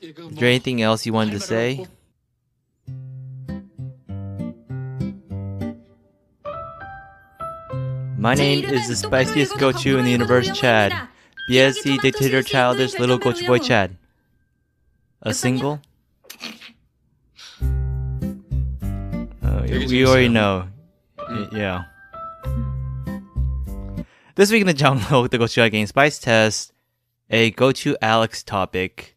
Is there anything else you wanted to say? My name is the spiciest Gochu in the universe, Chad. BSC dictator childish little Gochu boy Chad. A single? Oh, we already know. Yeah. This week in the jungle, the Gochu Game Spice Test, a Gochu Alex topic.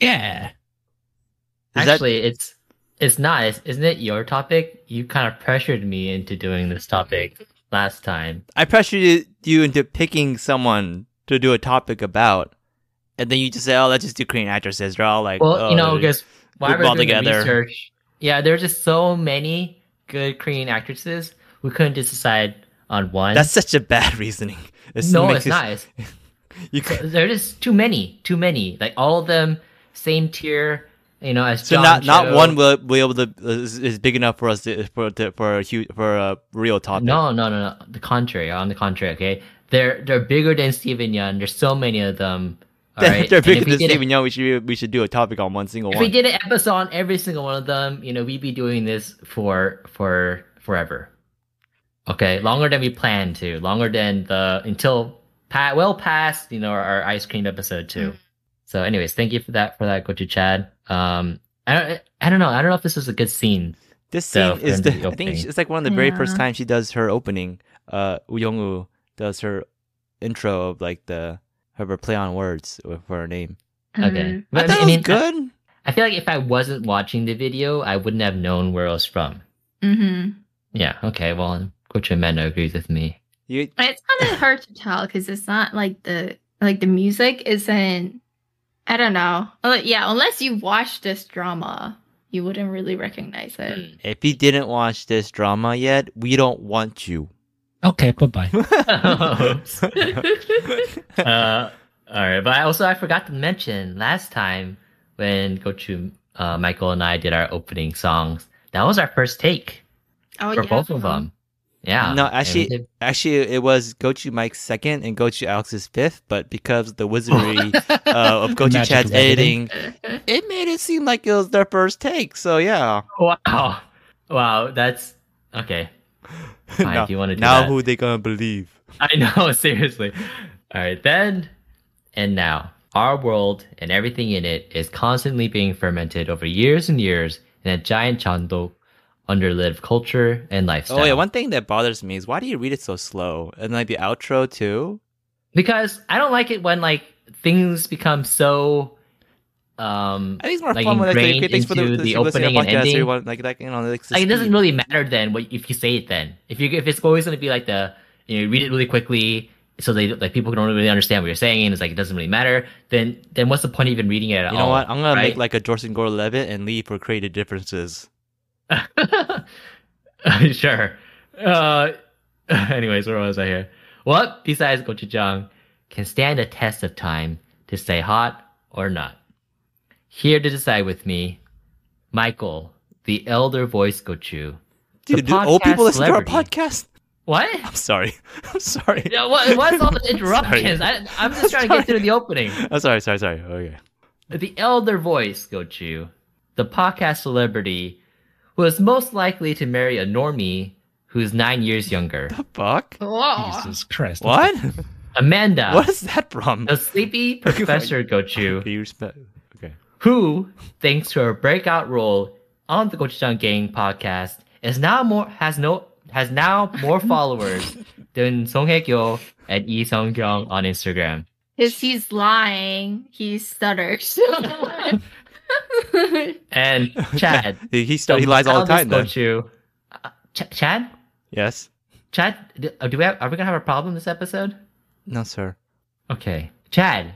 Yeah. Is that- Actually, it's it's nice, isn't it? Your topic. You kind of pressured me into doing this topic last time. I pressured you into picking someone to do a topic about, and then you just say, "Oh, let's just do Korean actresses." They're all like, Well, oh, you know, oh, because while group all together. research, yeah, there's just so many good Korean actresses. We couldn't just decide on one. that's such a bad reasoning. It's no, it's it- nice. You could, There's just too many, too many. Like all of them, same tier. You know, as so John not not one will be able to is, is big enough for us to, for to, for a huge for a real topic. No, no, no, no. The contrary. On the contrary, okay. They're they're bigger than Steven Yeun. There's so many of them. All they're, right. they're And if bigger we than did Steven Yeun. We should we should do a topic on one single If one. we did an episode on every single one of them, you know, we'd be doing this for for forever. Okay, longer than we planned to, longer than the until pa- well past you know our, our ice cream episode too. So, anyways, thank you for that for that, Gochu Chad. Um, I don't I don't know I don't know if this was a good scene. This So, scene is the the I think it's like one of the very first times she does her opening. Uh, Woo Young-woo does her intro of like the her play on words for her name. Okay, Mm-hmm. I But thought I it mean, was good. I feel like if I wasn't watching the video, I wouldn't have known where it was from. Mm-hmm. Yeah. Okay. Well, Coach Amanda agrees with me. You, It's kind of hard to tell because it's not like the like the music isn't. I don't know. Uh, yeah, unless you watch this drama, you wouldn't really recognize it. if you didn't watch this drama yet, we don't want you. Okay, bye bye. Uh, all right, but I also I forgot to mention last time when Gochu, uh, Michael and I did our opening songs. That was our first take Oh for both of them. Yeah. No, actually- did- Actually, it was Gochu Mike's second and Gochu Alex's fifth, but because of the wizardry uh, of Gochu magic Chad's editing. editing, it made it seem like it was their first take. So yeah. wow, wow, that's okay. Fine, now, if you want to do now that. who they gonna believe? I know, seriously. All right, then and now, our world and everything in it is constantly being fermented over years and years in a giant jangdok under lid of culture and lifestyle. Oh yeah, one thing that bothers me is why do you read it so slow? And like the outro too. because I don't like it when like things become so um I think it's more Like fun when like, they ingrained create things for the, the, opening and ending. everyone, like like you know like, like it doesn't really matter then what if you say it then if you if it's always going to be like the you know you read it really quickly so they like people don't really understand what you're saying and it's like it doesn't really matter then then what's the point of even reading it at You all know what? I'm gonna make like a Dorson Gore Levitt and leave for creative differences. sure. Uh, anyways, where was I here? What besides gochujang can stand the test of time to stay hot or not? Here to decide with me, Michael, the elder voice gochu. the Dude, do old people podcast listen to our celebrity. podcast? What? I'm sorry. I'm sorry. Yeah, what, what's all the interruptions? I, I'm just trying to get through the opening. I'm sorry. Sorry. Sorry. Okay. The elder voice, Gochu, the podcast celebrity, who is most likely to marry a normie who's nine years younger. The fuck? Whoa. Jesus Christ. What? Amanda, what is that from? the sleepy professor Gochu, Okay, you respect. Okay. Who, thanks to her breakout role on the Gochujang Gang podcast, is now more has no has now more followers than Song Hye Kyo and Lee Sung Kyung on Instagram. If he's lying, he stutters. And Chad, he he, st- he lies all the time. Then Gochu, uh, Ch- Chad, yes. Chad, do, uh, do we have, are we gonna have a problem this episode? No, sir. Okay, Chad,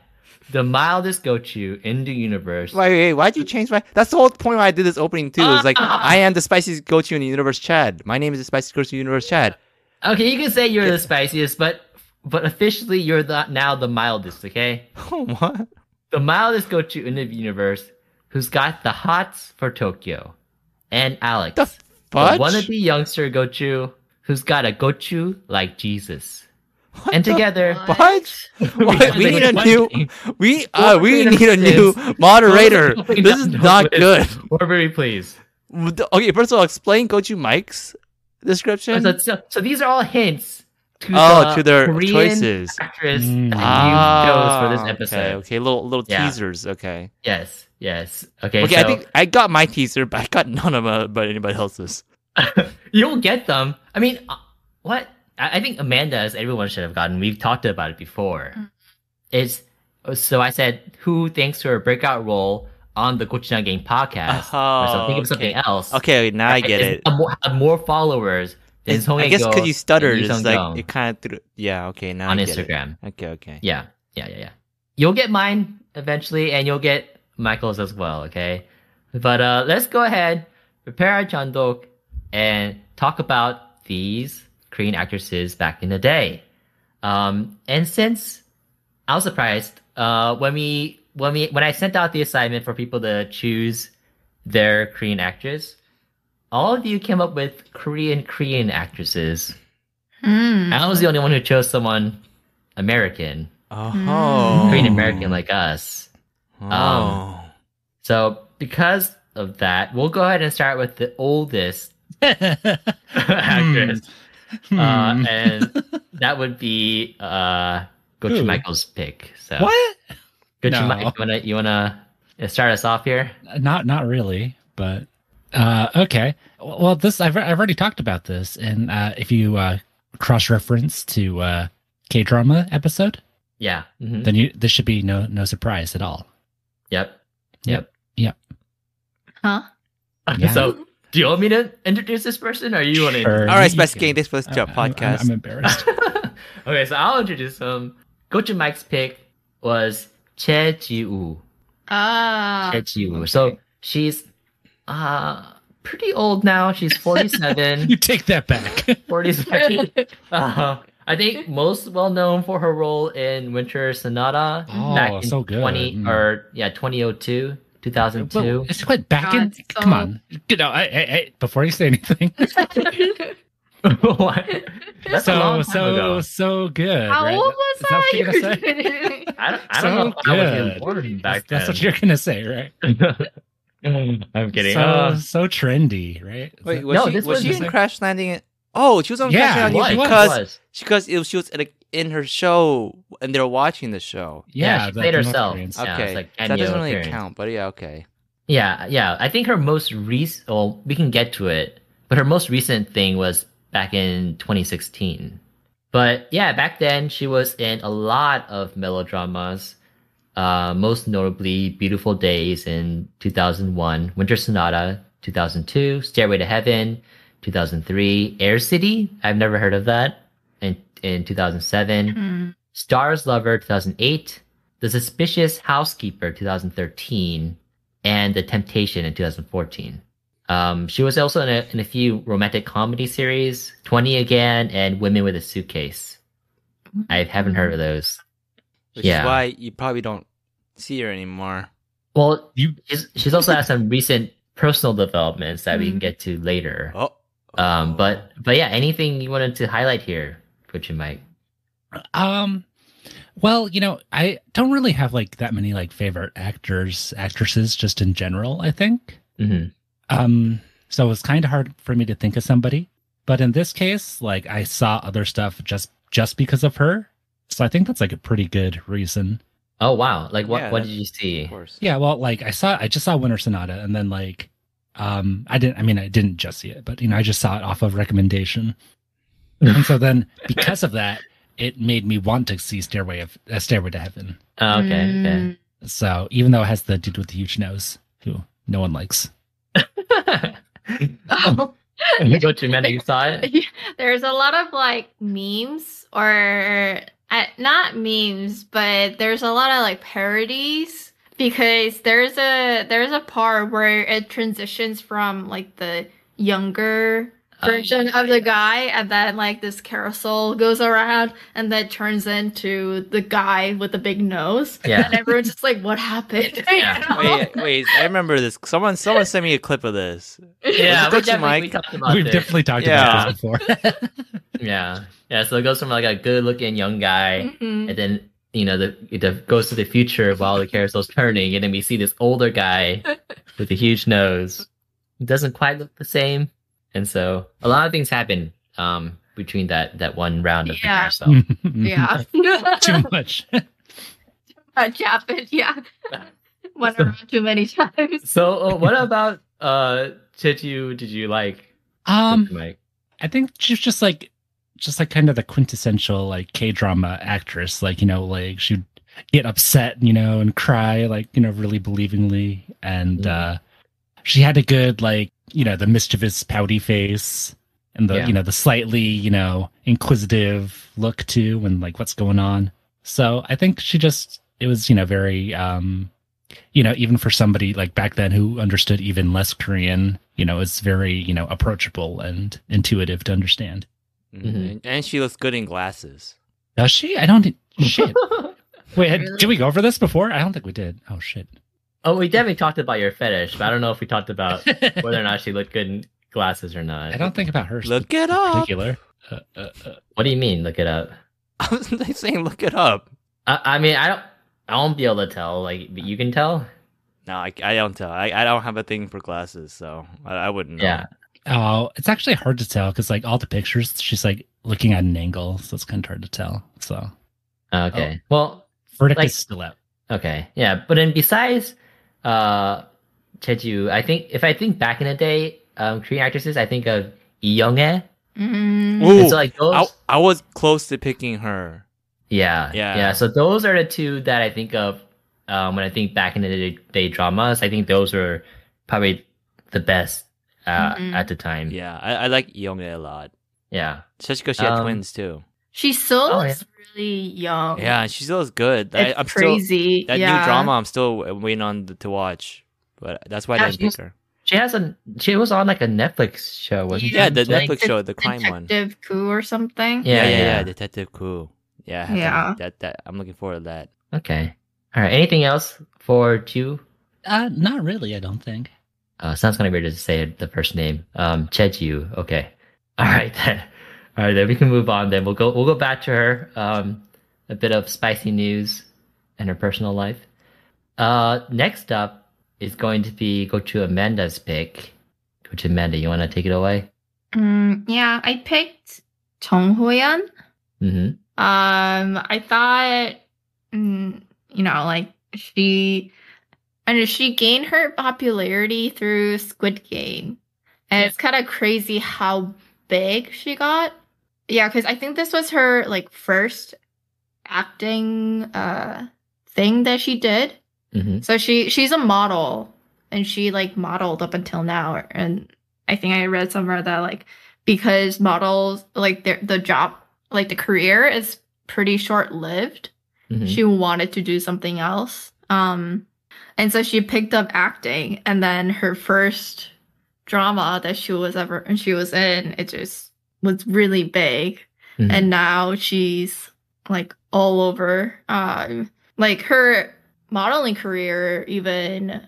the mildest Gochu in the universe. Wait, wait, why'd you change my? That's the whole point why I did this opening too. Is like I am the spiciest Gochu in the universe, Chad. My name is the spiciest Gochu in the universe, Chad. Okay, you can say you're the spiciest, but but officially you're the, now the mildest. Okay, what? the mildest Gochu in the universe, who's got the hots for Tokyo, and Alex, The the fudge? wannabe youngster Gochu, who's got a Gochu like Jesus. And together, What? What? we need a new. We uh, we need a new moderator. This is not good. with- We're very pleased. Okay, first of all, explain Gochu Mike's description. So, so, so these are all hints to Oh, the to their Korean choices. actress Mm. that you chose for this Ah, episode. Okay, okay, little little Yeah. teasers. Okay. Yes, yes. Okay, Okay, so I think I got my teaser, but I got none of uh, but anybody else's. you'll get them. I mean, uh, what? I, I think Amanda, as everyone should have gotten. We've talked about it before. It's so I said, who thanks to her breakout role on the Gochujang Gang podcast, or so think Oh, of something okay. else. Okay, now I get is- it. Have more, have more followers than It's- Song I guess because you stuttered, it's like it kind of threw. Yeah. Okay. Now on I get it. Instagram. Okay. Okay. Yeah, yeah, yeah, yeah. You'll get mine eventually, and you'll get Michael's as well. Okay, but uh, let's go ahead, prepare our jangdok, and talk about these Korean actresses back in the day. Um, and since I was surprised uh, when we when we when I sent out the assignment for people to choose their Korean actress, all of you came up with Korean Korean actresses. Hmm. I was the only one who chose someone American. Oh. Korean American like us. Oh. Um, So because of that, we'll go ahead and start with the oldest actress, uh, Hmm. and that would be uh, Gochu Who? Michael's pick. So what? Gochu No. Mike, you wanna you wanna start us off here? Not not really, but uh, okay. Well, this I've I've already talked about this, and uh, if you uh, cross reference to uh, K drama episode, Yeah. mhm. then you this should be no no surprise at all. Yep. Yep. Yep. Huh? Yeah. So, do you want me to introduce this person, or you want to? Sure. All right, You Spice can- Gang. This was your I- I'm- podcast. I'm, embarrassed. okay, so I'll introduce him. Gochu Mike's pick was Choi Ji-woo. Ah. Choi Ji-woo. So she's uh pretty old now. She's 47. you take that back. 47. Uh, I think most well known for her role in Winter Sonata Oh, back in so good. 20 Mm. or yeah 2002 2002. Well, it's quite back in. So- Come on, you know, I, I, I, before you say anything. What? That's so long time so ago. so good. How right? old was Is that what you're say? I? I don't, I don't know if I was even born back That's, that's what you're gonna say, right? I'm kidding. So Uh, so trendy, right? Wait, was No, she this was was she in a- Crash Landing? Oh, she was on Yeah, Crash Landing was, because was. because it was, she was in, a, in her show and they're watching the show. Yeah, she played herself. North Yeah, Okay, like so that doesn't really appearance. count, but yeah, okay. Yeah, yeah. I think her most recent. Well, we can get to it, but her most recent thing was back in 2016. But yeah, back then she was in a lot of melodramas. Uh, most notably, Beautiful Days in 2001, Winter Sonata 2002, Stairway to Heaven 2003, Air City. I've never heard of that. In in 2007, Hmm. Stars Lover 2008, The Suspicious Housekeeper 2013, and The Temptation in 2014. Um, she was also in a, in a few romantic comedy series, 20 Again and Women with a Suitcase. I haven't heard of those. Which Yeah. is why you probably don't see her anymore. Well, You she's, she's also had some recent personal developments that we can Mhm. get to later. Oh. Um, but but yeah, anything you wanted to highlight here, Butch you Mike? Um, well, you know, I don't really have like that many like favorite actors, actresses, just in general. I think. hmm Um, so it's kind of hard for me to think of somebody. But in this case, like I saw other stuff just just because of her. So I think that's like a pretty good reason. Oh wow! Like what? Yeah, what did you see? Of course. Yeah, well, like I saw, I just saw Winter Sonata, and then like, um, I didn't. I mean, I didn't just see it, but you know, I just saw it off of recommendation, and so then because of that, it made me want to see Stairway of uh, Stairway to Heaven. Oh, okay. Okay. Mm. So even though it has the dude with the huge nose, who no one likes. Oh. You Gochu Amanda, you saw it? There's a lot of like memes or uh, not memes, but there's a lot of like parodies because there's a there's a part where it transitions from like the younger Oh, version of the guy and then like this carousel goes around and then turns into the guy with the big nose Yeah. and everyone's just like what happened Yeah. Wait, wait, I remember this. Someone, someone sent me a clip of this. Yeah, we Dutchie definitely Mike? we talked about We've this. definitely talked Yeah. about this before. Yeah, yeah. So it goes from like a good-looking young guy, Mhm. and then you know the it goes to the future while the carousel's turning, and then we see this older guy with a huge nose. It doesn't quite look the same, and so a lot of things happen um between that that one round of Yeah. the carousel. yeah Too much. Too much happened yeah went around too many times So uh, what about uh did you did you like Um, Mike? I think she's just like, just like kind of the quintessential like K drama actress. Like you know, like she'd get upset, you know, and cry, like you know, really believingly. And Mhm. uh she had a good like you know the mischievous pouty face and the Yeah. you know the slightly you know inquisitive look too, and like what's going on. So I think she just it was you know very um you know even for somebody like back then who understood even less Korean, you know, it's very you know approachable and intuitive to understand. Mhm. And, and she looks good in glasses. Does she? I don't. Shit. Wait, had- Really? did we go over this before? I don't think we did. Oh shit. Oh, we definitely talked about your fetish, but I don't know if we talked about whether or not she looked good in glasses or not. I don't think about her. Look it in up. particular. Uh, uh, uh, What do you mean? Look it up. I was like saying, look it up. I, I mean, I don't. I won't be able to tell. Like but you can tell. No, I, I don't tell. I, I don't have a thing for glasses, so I, I wouldn't know. Yeah. oh, it's actually hard to tell because like all the pictures, she's like looking at an angle, so it's kind of hard to tell. So Okay. Well. verdict Like- is still out. Okay. Yeah. But then besides, uh, Jeju, I think if I think back in the day, um, Korean actresses, I think of Lee Young-ae. Mm. Ooh, so like those. I, I was close to picking her. Yeah, Yeah. yeah. So those are the two that I think of um, when I think back in the day, day dramas. I think those were probably the best uh, Mhm. at the time. Yeah, I, I like Young a lot. yeah. Especially because she had Um, twins too. She still Oh, looks really young. Yeah, she still looks good. I, It's I'm still crazy. that yeah. new drama. I'm still waiting on the, to watch, but that's why I Yeah, didn't pick her. She has a. She was on like a Netflix show, wasn't Yeah, she? Yeah, the Like- Netflix show, the crime one. Detective Coup or something. Yeah, yeah, yeah, yeah. Detective Cool. Yeah, I have to- Yeah. That that I'm looking forward to that. Okay. All right. Anything else for you? Uh, not really. I don't think. Uh, sounds kind of weird to say the first name. Um, Cheju. Okay. All right then. All right then. We can move on. Then we'll go. We'll go back to her. Um, a bit of spicy news and her personal life. Uh, next up is going to be Gochu Amanda's pick. Gochu Amanda. You want to take it away? Mm, yeah, I picked Jung Ho-yeon. Mm-hmm. Um, I thought, mm, you know, like she, and she gained her popularity through Squid Game, and it's kind of crazy how big she got. Yeah, because I think this was her like first acting uh thing that she did. Mm-hmm. So she she's a model and she like modeled up until now and I think I read somewhere that like because models like their the job like the career is pretty short lived. Mm-hmm. She wanted to do something else. Um and so she picked up acting and then her first drama that she was ever and she was in it just was really big Mhm. and now she's like all over um like her modeling career even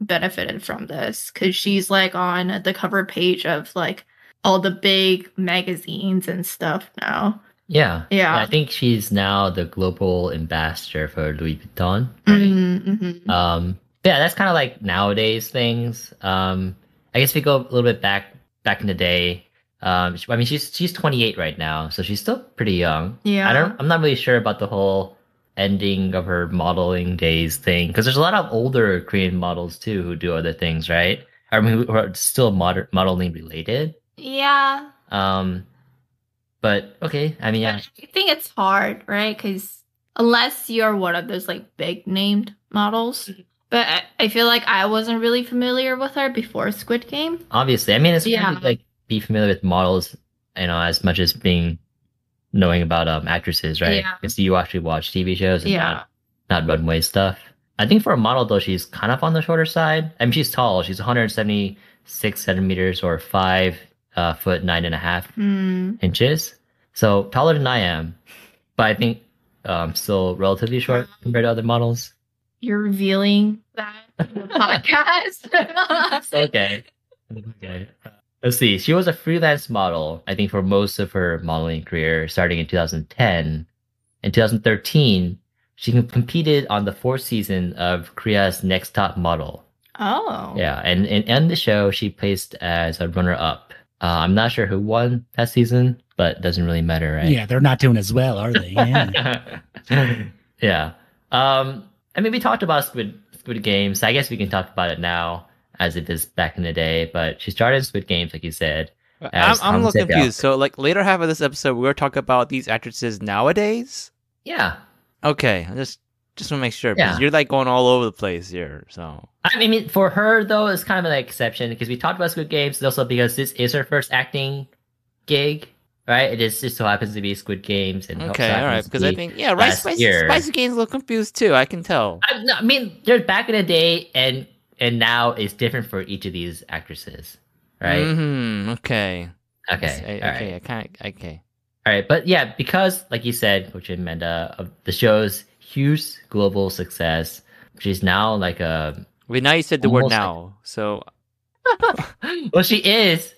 benefited from this because she's like on the cover page of like all the big magazines and stuff now yeah. Yeah. I think she's now the global ambassador for Louis Vuitton. mm-hmm. Um, yeah, that's kind of like nowadays things. Um, I guess we go a little bit back back in the day. Um, I mean, she's she's 28 right now, so she's still pretty young. Yeah. I don't. I'm not really sure about the whole ending of her modeling days thing because there's a lot of older Korean models too who do other things, right? I mean, who are still mod- modeling related. yeah Um, but okay, I mean, yeah, i think it's hard right because unless you're one of those like big named models But I, I feel like I wasn't really familiar with her before Squid Game. Obviously, I mean, it's Yeah. yeah. like be familiar with models, you know, as much as being knowing about um actresses, right? Yeah. Because you actually watch TV shows and Yeah. not not runway stuff. I think for a model though, she's kind of on the shorter side. I mean, she's tall. She's 176 centimeters or five uh, foot nine and a half Hmm. inches. So taller than I am, but I think um still relatively short compared to other models. You're revealing that in the podcast. okay. Okay. Let's see. She was a freelance model, I think, for most of her modeling career, starting in 2010. In 2013, she competed on the fourth season of Korea's Next Top Model. oh. Yeah, and and in the show, she placed as a runner-up. Uh, I'm not sure who won that season, but it doesn't really matter, right? Yeah, they're not doing as well, are they? Yeah. yeah. Um, I mean, we talked about Squid Squid Games. I guess we can talk about it now, as it is back in the day. But she started Squid Games, like you said. Uh, I'm, I'm a little confused. So, like later half of this episode, we're talking about these actresses nowadays. Yeah. Okay, I just just want to make sure because Yeah. you're like going all over the place here. So I mean, for her though, it's kind of an exception because we talked about Squid Games, also because this is her first acting gig, right? It is just so happens to be Squid Games, and okay, all right. Because I think yeah, right. Spicy. Spicy Game's a little confused too. I can tell. I, I mean, there's back in the day, and and now it's different for each of these actresses, right? hmm Okay. Okay, I, okay. right. I kind of okay. All right, but yeah, because like you said, Coach Amanda, of the show's huge global success, she's now like a Wait, now you said the word Almost like- now. So well, she is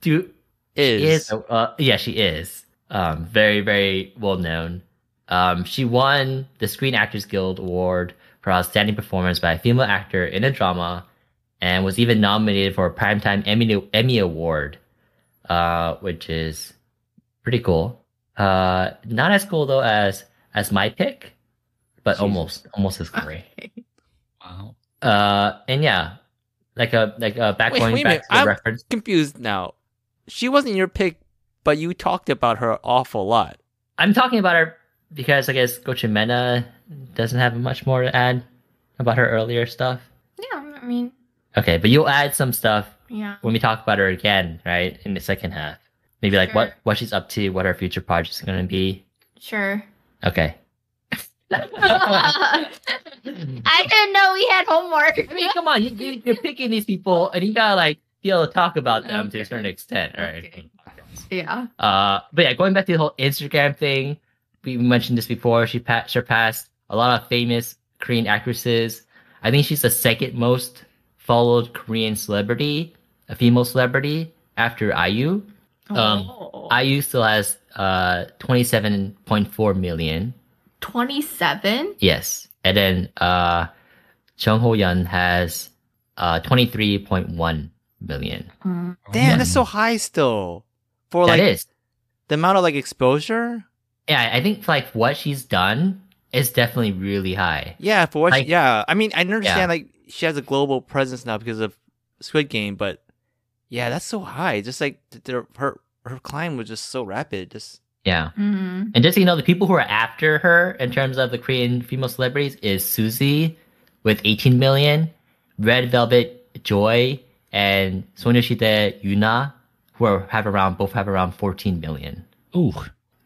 Do is, is uh, yeah, she is um very very well known. Um, she won the Screen Actors Guild Award for outstanding performance by a female actor in a drama, and was even nominated for a Primetime Emmy Emmy Award, uh, which is pretty cool. Uh, not as cool though as as my pick, but Jesus. almost almost as great. Wow. Uh, and yeah, like a like a back Wait, going wait back minute, to the I'm- reference. confused now. She wasn't your pick, but you talked about her awful lot. I'm talking about her because I guess Gochu Amanda doesn't have much more to add about her earlier stuff. Yeah, I mean, Okay, but you'll add some stuff yeah. when we talk about her again, right? In the second half. Maybe like what what she's up to, what her future projects are gonna be. Sure. Okay. I didn't know we had homework. I mean, come on, you, you, you're picking these people, and you gotta like be able to talk about them to a certain extent, right? Okay. Yeah. Uh, but yeah, going back to the whole Instagram thing, we mentioned this before. She pa- surpassed a lot of famous Korean actresses. I think she's the second most followed Korean celebrity, a female celebrity, after IU. Um, oh. IU still has uh 27.4 million. 27? Yes, and then uh, Jung Ho-yeon has uh 23.1 million. Mm. Damn, that's so high still for That like is. the amount of like exposure. Yeah, I think like what she's done is definitely really high. Yeah, for what? she- Like- yeah, I mean, I understand Yeah. like she has a global presence now because of Squid Game, but yeah, that's so high. Just like th- their- her her climb was just so rapid. Just Yeah. Mm. And just so you know, the people who are after her in terms of the Korean female celebrities is Suzy with 18 million, Red Velvet Joy, and Sonushita Yuna, who are, have around both have around 14 million. Ooh.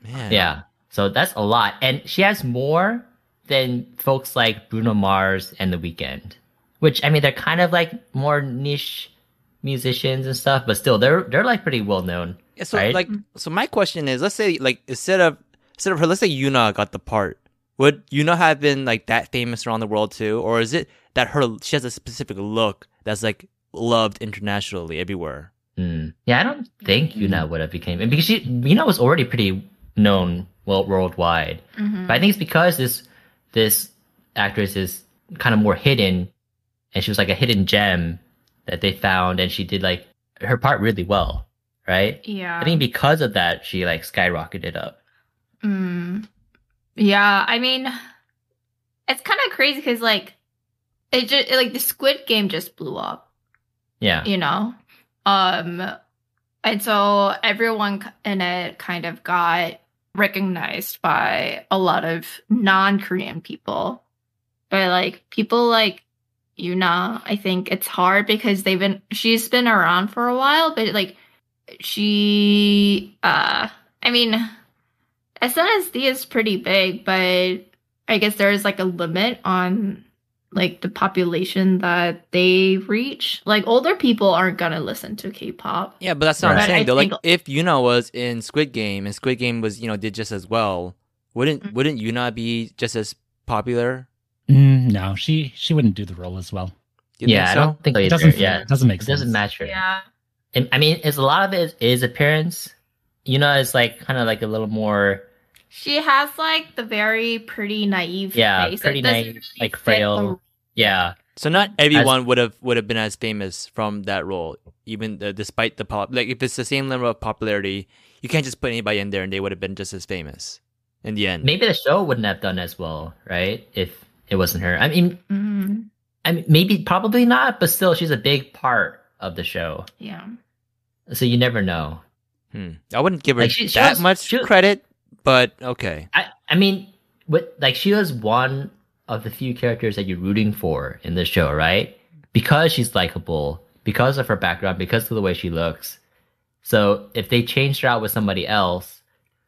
man, Yeah. So that's a lot. And she has more than folks like Bruno Mars and The Weeknd. Which I mean they're kind of like more niche musicians and stuff, but still they're they're like pretty well known. Yeah, so Right? like, so my question is, let's say like instead of instead of her, let's say Yuna got the part. Would Yuna have been like that famous around the world too, or is it that her she has a specific look that's like loved internationally everywhere? Mm. Yeah, I don't think Yuna would have became and because she Yuna was already pretty known well worldwide. Mhm. But I think it's because this this actress is kind of more hidden, and she was like a hidden gem that they found, and she did like her part really well, right? Yeah. I think because of that, she like skyrocketed up. Mm. Yeah, I mean, it's kind of crazy because like it just like the Squid Game just blew up, Yeah, you know, um, and so everyone in it kind of got recognized by a lot of non-Korean people, but like people like Yuna, I think it's hard because they've been she's been around for a while, but like she uh I mean SNSD is pretty big, but I guess there's like a limit on like the population that they reach. Like older people aren't gonna listen to K-pop. Yeah, but that's not what I'm saying I though. Like think- if Yuna was in Squid Game and Squid Game was, you know, did just as well, wouldn't Mhm. wouldn't Yuna be just as popular? Mm, no, she she wouldn't do the role as well. You yeah, think I don't think so It either. doesn't. yeah, It doesn't make it sense. doesn't match her. Yeah. And, I mean, it's a lot of it is, is appearance. Yuna is like kind of like a little more She has like the very pretty naive Yeah, face. It pretty naive, really like frail. the- yeah. So not everyone would have would have been as famous from that role, even uh, despite the pop. Like if it's the same level of popularity, you can't just put anybody in there and they would have been just as famous in the end. Maybe the show wouldn't have done as well, right? If it wasn't her. I mean, Mhm. I mean, maybe probably not, but still, she's a big part of the show. Yeah. So you never know. Hmm. I wouldn't give her Like, she- she that was- much she was- credit, but okay. I I mean, with like she was one of the few characters that you're rooting for in the show, right? Because she's likable, because of her background, because of the way she looks. So if they changed her out with somebody else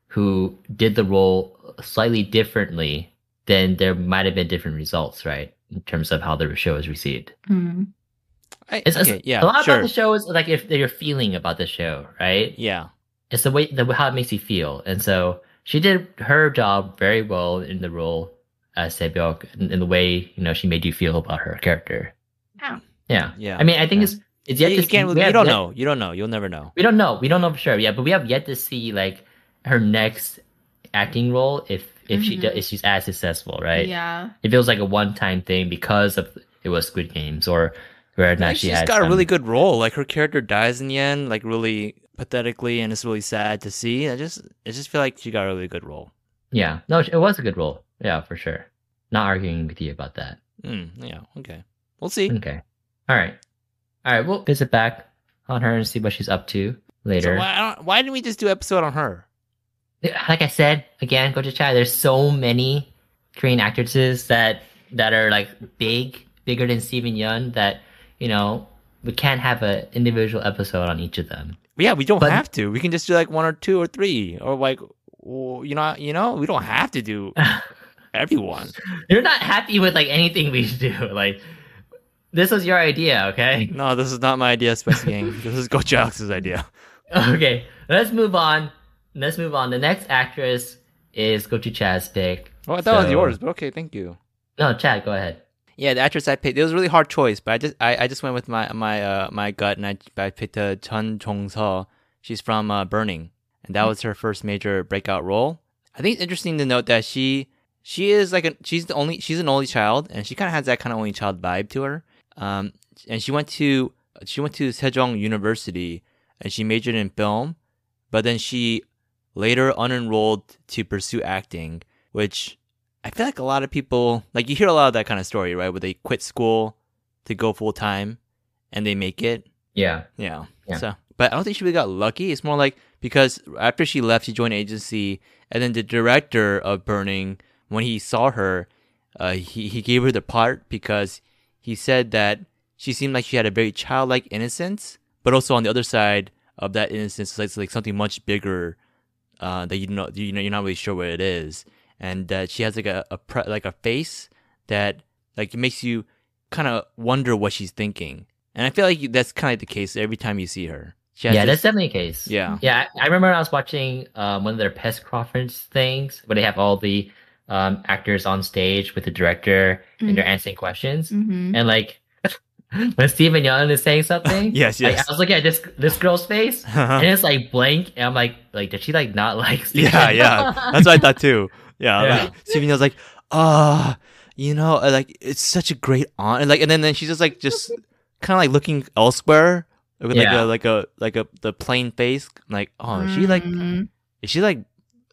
who did the role slightly differently, then there might have been different results, right? In terms of how the show is received. Mhm. I, It's, it's- okay, yeah, a lot sure. about the show is like if you're feeling about the show, right? Yeah. it's the way the how it makes you feel. And so she did her job very well in the role as Sae-byeok in, in the way you know she made you feel about her character. Yeah. Yeah. Yeah. I mean, I think Yeah. it's it's yet you, to you see- really, you have don't yet- know. You don't know. You'll never know. We don't know. We don't know for sure. Yeah, but we have yet to see like her next acting role if if she Mhm. does if she's as successful, right? Yeah. If it was like a one time thing because of it was Squid Games or where Like, not she has had got a really good role. Like her character dies in the end, like really pathetically, and it's really sad to see. I just, I just feel like she got a really good role. yeah. No, it was a good role. Yeah, for sure. Not arguing with you about that. Mm, yeah. Okay. We'll see. Okay. All right. All right. We'll visit back on her and see what she's up to So later. why, don't, why didn't we just do episode on her? like I said, again, go to chat. There's so many Korean actresses that that are like big, bigger than Steven Yeun that you know we can't have an individual episode on each of them. Yeah, we don't But- have to. We can just do like one or two or three, or like, you know, you know, we don't have to do everyone. You're not happy with like anything we do. Like this was your idea, okay? No, this is not my idea, Spicy Gang. This is Coach Alex's idea. Okay. Let's move on. Let's move on. The next actress is Gochu Chad's pick. Oh, I thought it was yours, but okay, thank you. No, Chad, go ahead. Yeah, the actress I picked. It was a really hard choice, but I just I, I just went with my my uh my gut, and I I picked uh, Jeon Jong-seo. She's from uh, Burning, and that was her first major breakout role. I think it's interesting to note that she she is like a she's the only she's an only child, and she kind of has that kind of only child vibe to her. Um, and she went to she went to Sejong University, and she majored in film, but then she later unenrolled to pursue acting, which I feel like a lot of people like you hear a lot of that kind of story, right? Where they quit school to go full time and they make it. Yeah. Yeah. Yeah. So, but I don't think she really got lucky. It's more like because after she left, she joined an agency, and then the director of Burning, when he saw her, uh, he he gave her the part because he said that she seemed like she had a very childlike innocence, but also on the other side of that innocence, it's like something much bigger uh, that you know you know you're not really sure what it is, and that she has like a, a pre- like a face that like it makes you kind of wonder what she's thinking, and I feel like that's kind of the case every time you see her. She has Yeah, this- that's definitely the case. Yeah. Yeah, I I remember when I was watching um, one of their press conference things where they have all the um, actors on stage with the director and they're answering questions. Mm-hmm. And like when Steven Yeun is saying something, Yes, like, yes. I was looking at this this girl's face and it's like blank, and I'm like, like did she like not like? Steven yeah, Yeun? yeah. That's what I thought too. Yeah, Yeah. like Steven was like, ah, you know, uh, like it's such a great aunt, and like, and then, then she's just like, just kind of like looking elsewhere with like Yeah. a like a like a the plain face. I'm like, oh, is she like, Mhm. is she like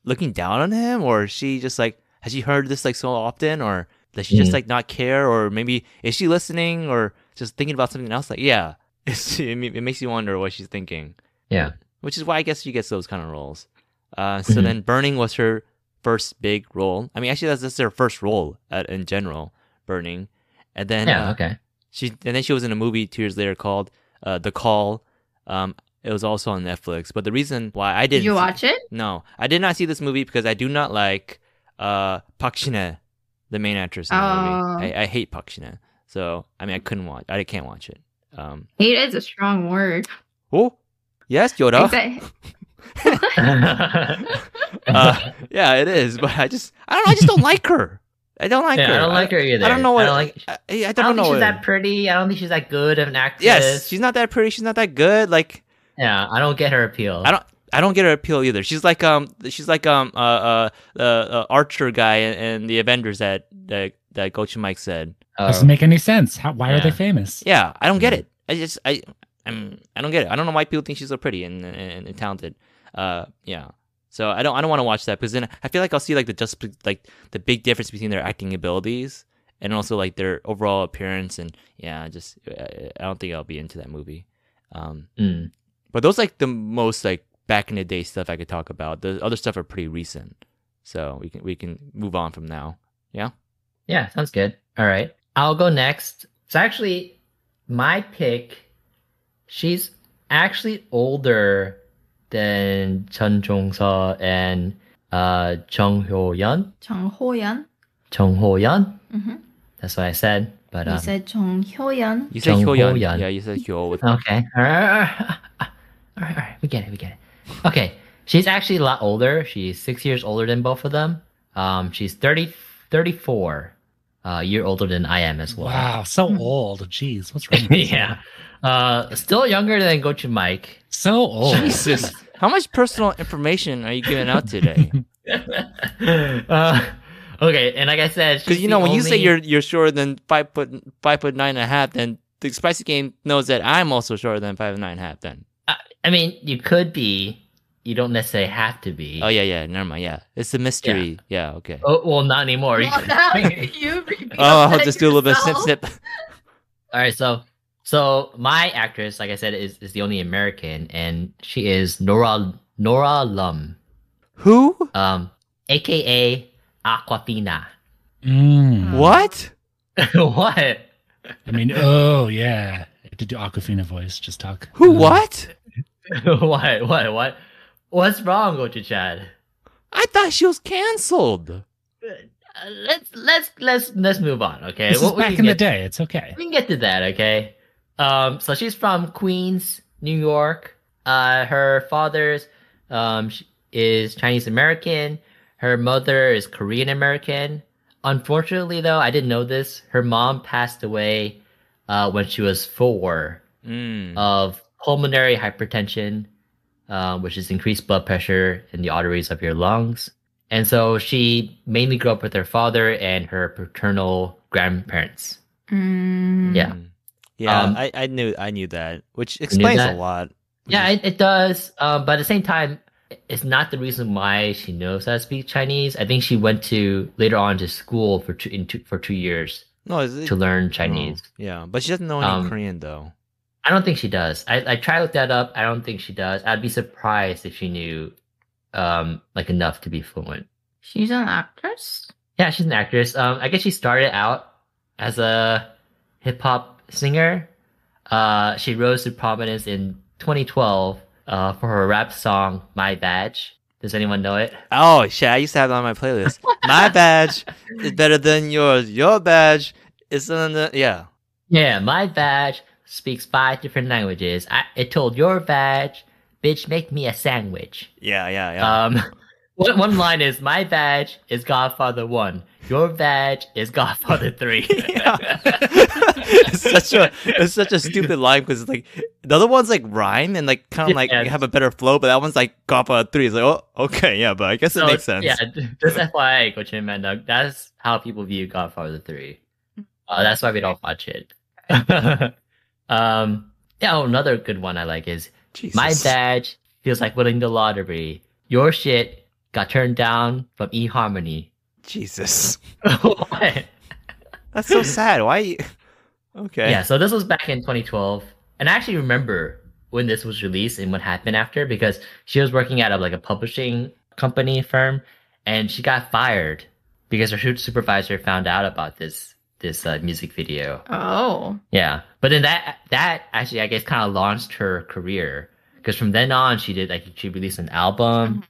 looking down on him, or is she just like, has she heard this like so often, or does she just Mm. like not care, or maybe is she listening, or just thinking about something else? Like, yeah, it's, it, it makes you wonder what she's thinking yeah, which is why I guess she gets those kind of roles. Uh, so Mhm. then Burning was her first big role. I mean, actually, that's, that's her first role at, in general, Burning. And then, yeah. uh, Okay. She and then she was in a movie two years later called uh, The Call. Um, it was also on Netflix. But the reason why I didn't Did you see- watch it? No, I did not see this movie because I do not like uh, Park Shin-hye, the main actress in the Oh. movie. I, I hate Park Shin-hye. So I mean, I couldn't watch. I can't watch it. Um, Hate is a strong word. oh, yes, Yoda. Except- uh, yeah, it is. But I just, I don't know. I just don't like her. I don't like yeah, her. I don't like her either. I don't know what. I don't like. I, I I don't, don't, know. think she's what- that pretty. I don't think she's that good of an actress. yes, she's not that pretty. She's not that good. Like yeah, I don't get her appeal. I don't. I don't get her appeal either. She's like um. She's like um. Uh. Uh. Uh. uh Archer guy in, in the Avengers that that that Gochu Mike said. Oh, Doesn't make any sense. How, why are they famous? Yeah, I don't Mm. get it. I just I I'm I don't get it. I don't know why people think she's so pretty and and, and talented. Uh, yeah. So I don't I don't want to watch that because then I feel like I'll see like the just like the big difference between their acting abilities and also like their overall appearance and yeah, I just I, I don't think I'll be into that movie. Um, mm. but those like the most like back in the day stuff I could talk about. The other stuff are pretty recent, so we can we can move on from now. Yeah. Yeah, sounds good. All right. I'll go next. So actually, my pick, she's actually older than Jeon Jong-seo and uh, Jung Hyo-yeon. Jung Ho-yeon. Jung Ho-yeon. Mm-hmm. That's what I said. But You um, said Jung Hyo-yeon. You said Jung Hyo-yeon. Ho-yeon. Yeah, you said Hyo with okay. All right. All right. All right. All right. We get it. We get it. Okay. She's actually a lot older. She's six years older than both of them. Um, she's 30, 34, uh, a year older than I am as well. Wow, so Hmm. old. Jeez, what's wrong? with you? yeah. Uh, still younger than Gochu Mike. So old. Jesus. How much personal information are you giving out today? uh, okay, and like I said, Because you know the when you say you're you're shorter than five foot five foot nine and a half, then the spicy game knows that I'm also shorter than five and nine and a half. Then I mean, you could be. You don't necessarily have to be. oh yeah yeah never mind yeah it's a mystery yeah, okay Oh, well, not anymore. Well, now you oh I'll that just do a little bit of snip yourself. snip All right, so so my actress, like I said, is is the only American, and she is Nora Nora Lum, who um, aka Awkwafina. Mm. what what? I mean, oh yeah. To do Awkwafina voice, just talk. who what what? What? What? What's wrong, Gochu Chad? I thought she was canceled Uh, let's let's let's let's move on, okay? This We- is back can in the day. It's okay. We can get to that, okay? Um, so she's from Queens, New York. Uh, her father's um is Chinese American. Her mother is Korean American. Unfortunately, though, I didn't know this. Her mom passed away uh, when she was four mm. of pulmonary hypertension, uh, which is increased blood pressure in the arteries of your lungs. And so she mainly grew up with her father and her paternal grandparents. Mm. Yeah. Yeah Um, I, I knew I knew that which explains a lot Yeah, it, it does. Um, but at the same time, it's not the reason why she knows how to speak Chinese. I think she went to later on to school for two, in two for two years no is it, to learn Chinese. Oh, yeah but she doesn't know any Um, Korean though I don't think she does. I, I tried to look that up. I don't think she does. I'd be surprised if she knew um like enough to be fluent. She's an actress. Yeah, she's an actress. Um, I guess she started out as a hip hop singer. Uh, she rose to prominence in 2012 uh, for her rap song "My Badge." Does anyone know it? Oh shit! I used to have it on my playlist. my badge is better than yours. Your badge is on the yeah. Yeah, my badge speaks five different languages. I, it told your badge, bitch, make me a sandwich. Yeah, yeah, yeah. Um, one, one line is, my badge is Godfather 1. Your badge is Godfather 3. yeah. it's such a it's such a stupid line because like the other ones like rhyme and like kind of like Yeah. have a better flow, but that one's like Godfather three. It's like oh okay yeah, but I guess it makes sense. Yeah, just FYI, Coach Amanda, that's how people view Godfather 3. Uh, that's why we don't watch it. um, yeah, oh, another good one I like is Jesus. My badge feels like winning the lottery. Your shit got turned down from eHarmony. Jesus, What? that's so sad. Why? you- Okay. Yeah, so this was back in 2012, and I actually remember when this was released and what happened after because she was working at a, like a publishing company firm, and she got fired because her supervisor found out about this this uh, music video. Oh. Yeah, but then that that actually I guess kind of launched her career because from then on she did like she released an album,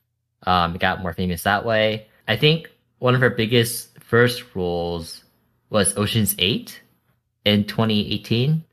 um, got more famous that way. I think one of her biggest first roles was Ocean's Eight in 2018,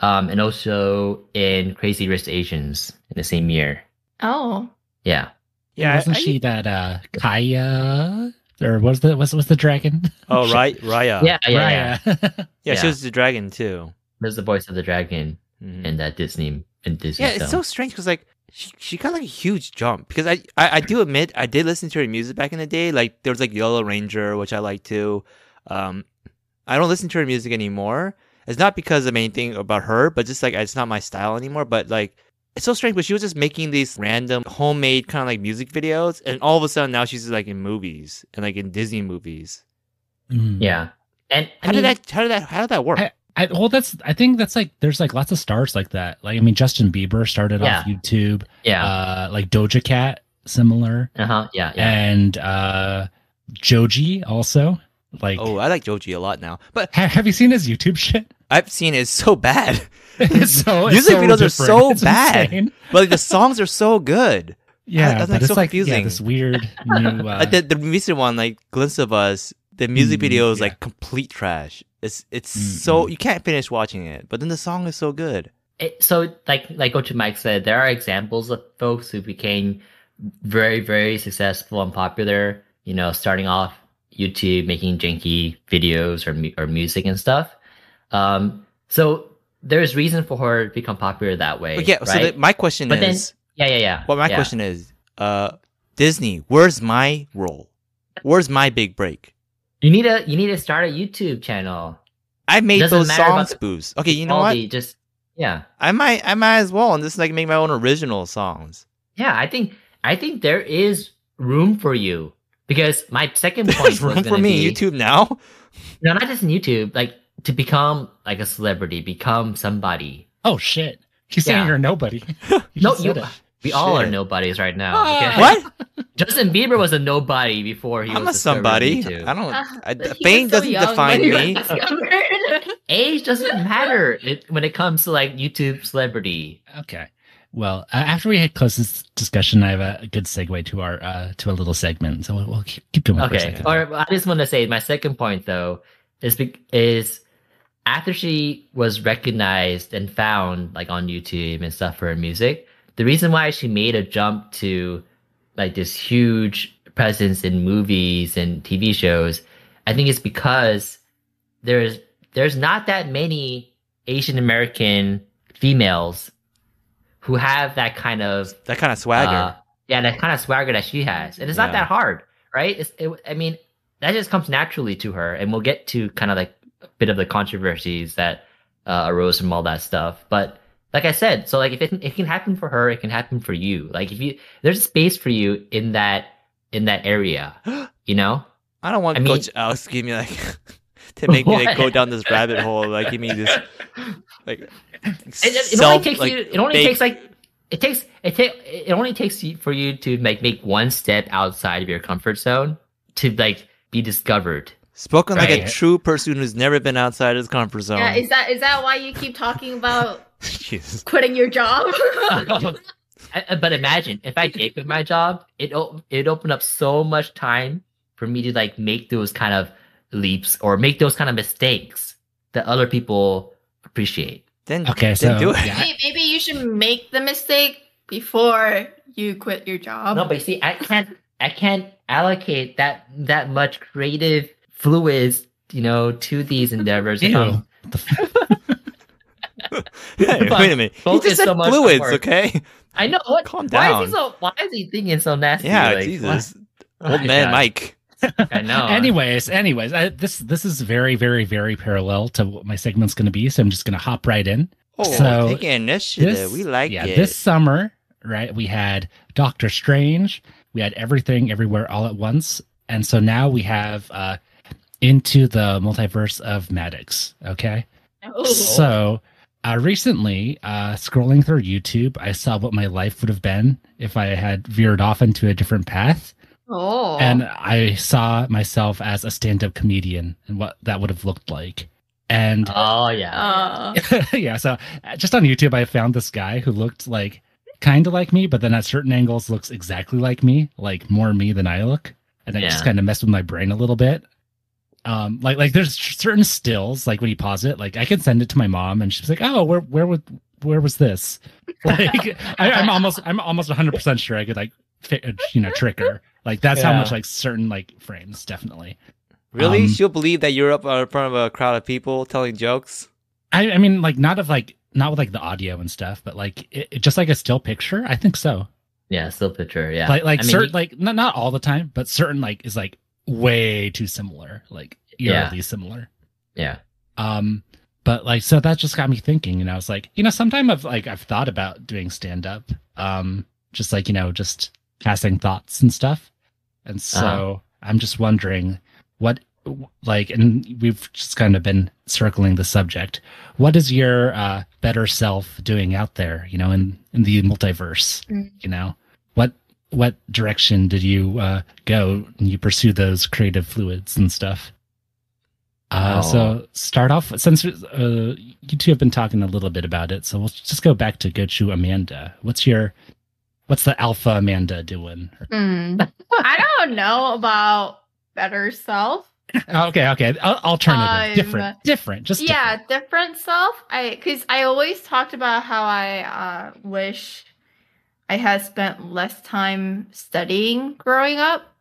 um, and also in Crazy Rich Asians in the same year. Oh. Yeah, Yeah, wasn't I- she that uh Kaya or was the was was the dragon? Oh, right, Raya. yeah, yeah, yeah. Raya. yeah, she was the dragon too. There's the voice of the dragon Mhm. in that Disney in Disney. Yeah, it's so strange because like she, she got like a huge jump because I, I I do admit I did listen to her music back in the day. Like there was like Yellow Ranger, which I like too. Um, I don't listen to her music anymore. It's not because of anything about her, but just like it's not my style anymore. But like it's so strange. But she was just making these random homemade kind of like music videos, and all of a sudden now she's like in movies and like in Disney movies. Mm. yeah. And I How mean, did that? How did that? How did that work? I- I, well, that's I think that's like there's like lots of stars like that. Like I mean, Justin Bieber started off YouTube. Yeah. Uh, like Doja Cat, similar, uh huh. Yeah. Yeah. and uh, Joji also. Like, oh, I like Joji a lot now, but ha- have you seen his YouTube shit? I've seen it's so bad. It's so it's Music so videos are so It's bad. insane. but like, the songs are so good. Yeah, that's, but like, it's so like confusing. yeah, this weird new. Uh, Like the the recent one, like glimpse of us, the music Mm, video is yeah. like complete trash. It's it's Mm, so you can't finish watching it, but then the song is so good. it, so like like Gochu Mike said, there are examples of folks who became very very successful and popular. You know, starting off YouTube, making janky videos or mu- or music and stuff. Um, so there's reason for her to become popular that way. But yeah, so the, my question But then- is, yeah, yeah, yeah. well, my yeah. question is, uh, Disney, where's my role? Where's my big break? You need a you need to start a YouTube channel. I made Doesn't those matter song spoofs. Okay, you know what? Quality, Just yeah. I might I might as well and just like make my own original songs. Yeah, I think I think there is room for you because my second point There's was room for me be, YouTube now. No, not just in YouTube. Like to become like a celebrity, become somebody. oh shit! He's saying you're nobody. You no, just you. it. We all are nobodies right now. Ah. okay? What? Justin Bieber was a nobody before he I'm a was discovered somebody. I don't. Uh, I, he was fame so doesn't define when he was me. Age doesn't matter it, when it comes to like YouTube celebrity. Okay. Well, uh, after we had closed this discussion, I have a, a good segue to our uh, to a little segment. So we'll, we'll keep, keep going for a Okay. second. Or I just want to say my second point though is be- is after she was recognized and found like on YouTube and stuff for her music, the reason why she made a jump to like this huge presence in movies and TV shows, I think it's because there's there's not that many Asian American females who have that kind of That kind of swagger. uh, yeah, that kind of swagger that she has, and it's not Yeah. that hard, right? It's, it, I mean, that just comes naturally to her, and we'll get to kind of like a bit of the controversies that uh, arose from all that stuff. But like I said, so like if it, it can happen for her, it can happen for you. Like if you there's a space for you in that in that area, you know. I don't want I mean- Gochu Alex to give me like to make me like go down this rabbit hole. Like give me this like It, it, it self, only takes like, you. It only fake- takes like it takes it take it only takes you for you to like make one step outside of your comfort zone to like be discovered. spoken like a true person who's never been outside his comfort zone. yeah, is that is that why you keep talking about Jesus. quitting your job? I- I- but imagine if I did quit my job, it it opened up so much time for me to like make those kind of leaps or make those kind of mistakes that other people appreciate. Then Okay, then so do it. yeah, maybe, maybe you should make the mistake before you quit your job. No, but you see, I can't I can't allocate that that much creative fluids, you know, to these endeavors. Ew. Um, I'm- The f- Hey, Fun. wait a minute. He just said so fluids, okay? I know what. Calm Why down. is he so? Why is he thinking so nasty? Yeah, Like, Jesus. what? Old Oh man God. Mike. I know. anyways, anyways, I, this this is very, very, very parallel to what my segment's going to be. So I'm just going to hop right in. Oh, So, taking initiative. This, we like yeah, it. this summer, right? We had Doctor Strange. We had everything, everywhere, all at once, and so now we have uh into the multiverse of Maddux. Okay. Oh. So, uh, recently, uh, scrolling through YouTube, I saw what my life would have been if I had veered off into a different path. Oh. and I saw myself as a stand-up comedian and what that would have looked like. And Oh yeah. yeah, so uh, just on YouTube, I found this guy who looked like kind of like me, but then at certain angles looks exactly like me, like more me than I look, and that just kind of messed with my brain a little bit. Um, like like there's certain stills, like when you pause it, like I can send it to my mom, and she's like, "Oh, where where would where was this?" Like I, I'm almost I'm almost 100 percent sure I could like fi- you know trick her. Like that's how much like certain like frames definitely. Really? Um, She'll believe that you're up uh, in front of a crowd of people telling jokes? I, I mean, like not of like not with like the audio and stuff, but like it, it- just like a still picture. I think so. Yeah, still picture. Yeah. Like like I mean, certain like not not all the time, but certain like is like way too similar, like Yeah. eerily similar. yeah. Um, but like so that just got me thinking. and I was like you know, sometime I've like I've thought about doing stand up. Um, just like you know, just passing thoughts and stuff. And so Uh-huh. I'm just wondering what like and we've just kind of been circling the subject what is your uh better self doing out there you know in in the multiverse Mm. you know what what direction did you uh go and you pursue those creative fluids and stuff uh Oh. so start off since uh you two have been talking a little bit about it so we'll just go back to gochu amanda what's your what's the alpha amanda doing hmm. I don't know about better self. Oh, okay okay alternative Um, different different just yeah, different self. I because I always talked about how I uh, wish I had spent less time studying growing up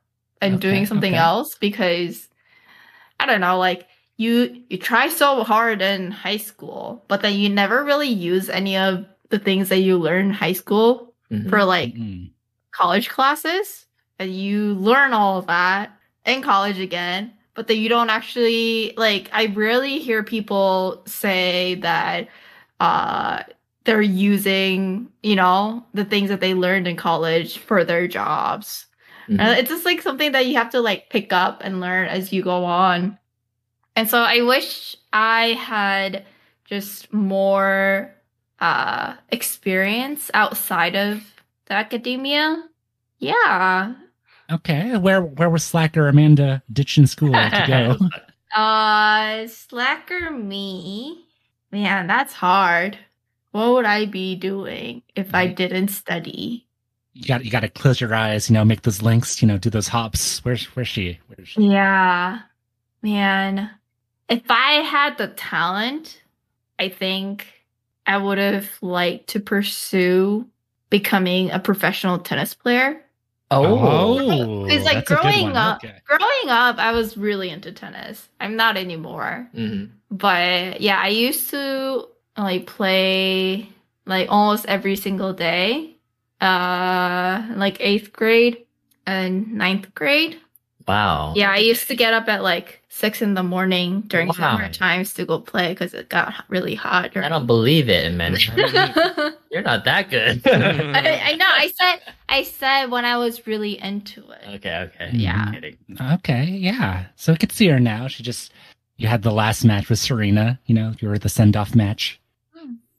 and Okay, doing something okay. else because I don't know, like you you try so hard in high school, but then you never really use any of the things that you learn in high school Mhm. for like Mm. college classes and you learn all of that in college again but then you don't actually like i rarely hear people say that uh they're using you know the things that they learned in college for their jobs. Mhm. and it's just like something that you have to like pick up and learn as you go on. And so i wish i had just more uh experience outside of the academia. Yeah. Okay, where where was Slacker Amanda ditching school to go? uh slacker me. Man that's hard what would i be doing if i didn't study you got you got to close your eyes, you know, make those links, you know, do those hops. Where's where's she? Where's she? Yeah. Man, if I had the talent, I think I would have liked to pursue becoming a professional tennis player. Oh. It's like that's a good growing up- Okay. Growing up, I was really into tennis. I'm not anymore. Mhm. But yeah, I used to like play like almost every single day. Uh like 8th grade and ninth grade. Wow. Yeah, I used to get up at like six in the morning during Wow. summer times to go play because it got really hot. I don't believe it, man. I, You're not that good. I know. I said. I said when I was really into it. Okay, okay. Yeah. Okay, yeah. So I could see her now. She just you had the last match with Serena. You know, you were the send off match.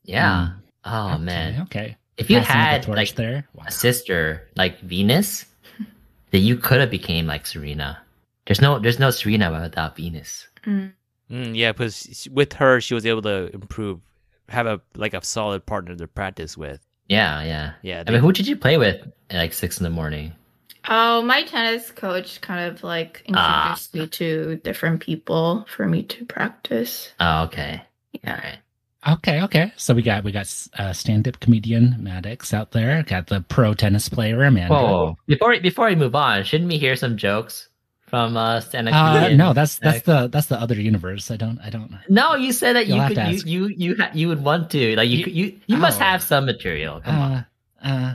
Yeah. Mm. Oh Okay, man. Okay. If you Passing of the had like there, wow. a sister like Venus, then you could have became like Serena. There's no there's no Serena without Venus. Mm. Mm, yeah, because with her, she was able to improve, have a like a solid partner to practice with. Yeah, yeah. Yeah, I mean, who did you play with at like six in the morning? Oh, my tennis coach kind of like Ah. introduced me to different people for me to practice. Oh, okay. Yeah. right. Okay, okay. So we got we got uh, stand up comedian Maddux out there. Got the pro tennis player Amanda. Whoa. Before before we move on, shouldn't we hear some jokes from uh stand up Uh, no, that's that's the that's the other universe. I don't I don't. No, you said that You'll you could you you you, ha- you would want to like you You- could- you you must Oh. have some material. Come on. Uh, uh,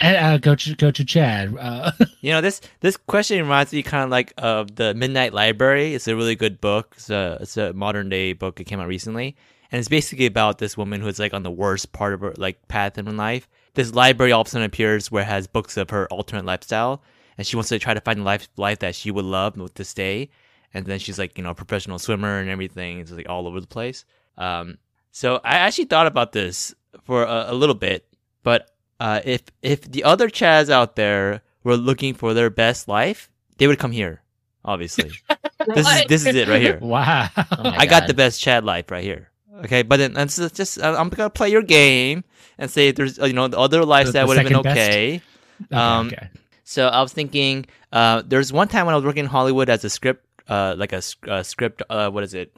uh, uh, go to go to Chad. Uh, You know this this question reminds me kind of like of the Midnight Library. It's a really good book. It's a it's a modern day book. It came out recently, and it's basically about this woman who's like on the worst part of her like path in her life. This library all of a sudden appears where it has books of her alternate lifestyle, and she wants to try to find a life life that she would love to stay. And then she's like you know a professional swimmer and everything. It's like all over the place. Um, so I actually thought about this for a, a little bit, but uh, if if the other Chaz out there were looking for their best life, they would come here. Obviously, this is this is it right here. Wow. Oh my I got the best Chad life right here. Okay, but then that's just, just uh, I'm gonna play your game and say there's you know the other lives The- that would have been okay. Okay, Um, okay. So I was thinking, uh, there's one time when I was working in Hollywood as a script, uh, like a, uh script, uh, what is it,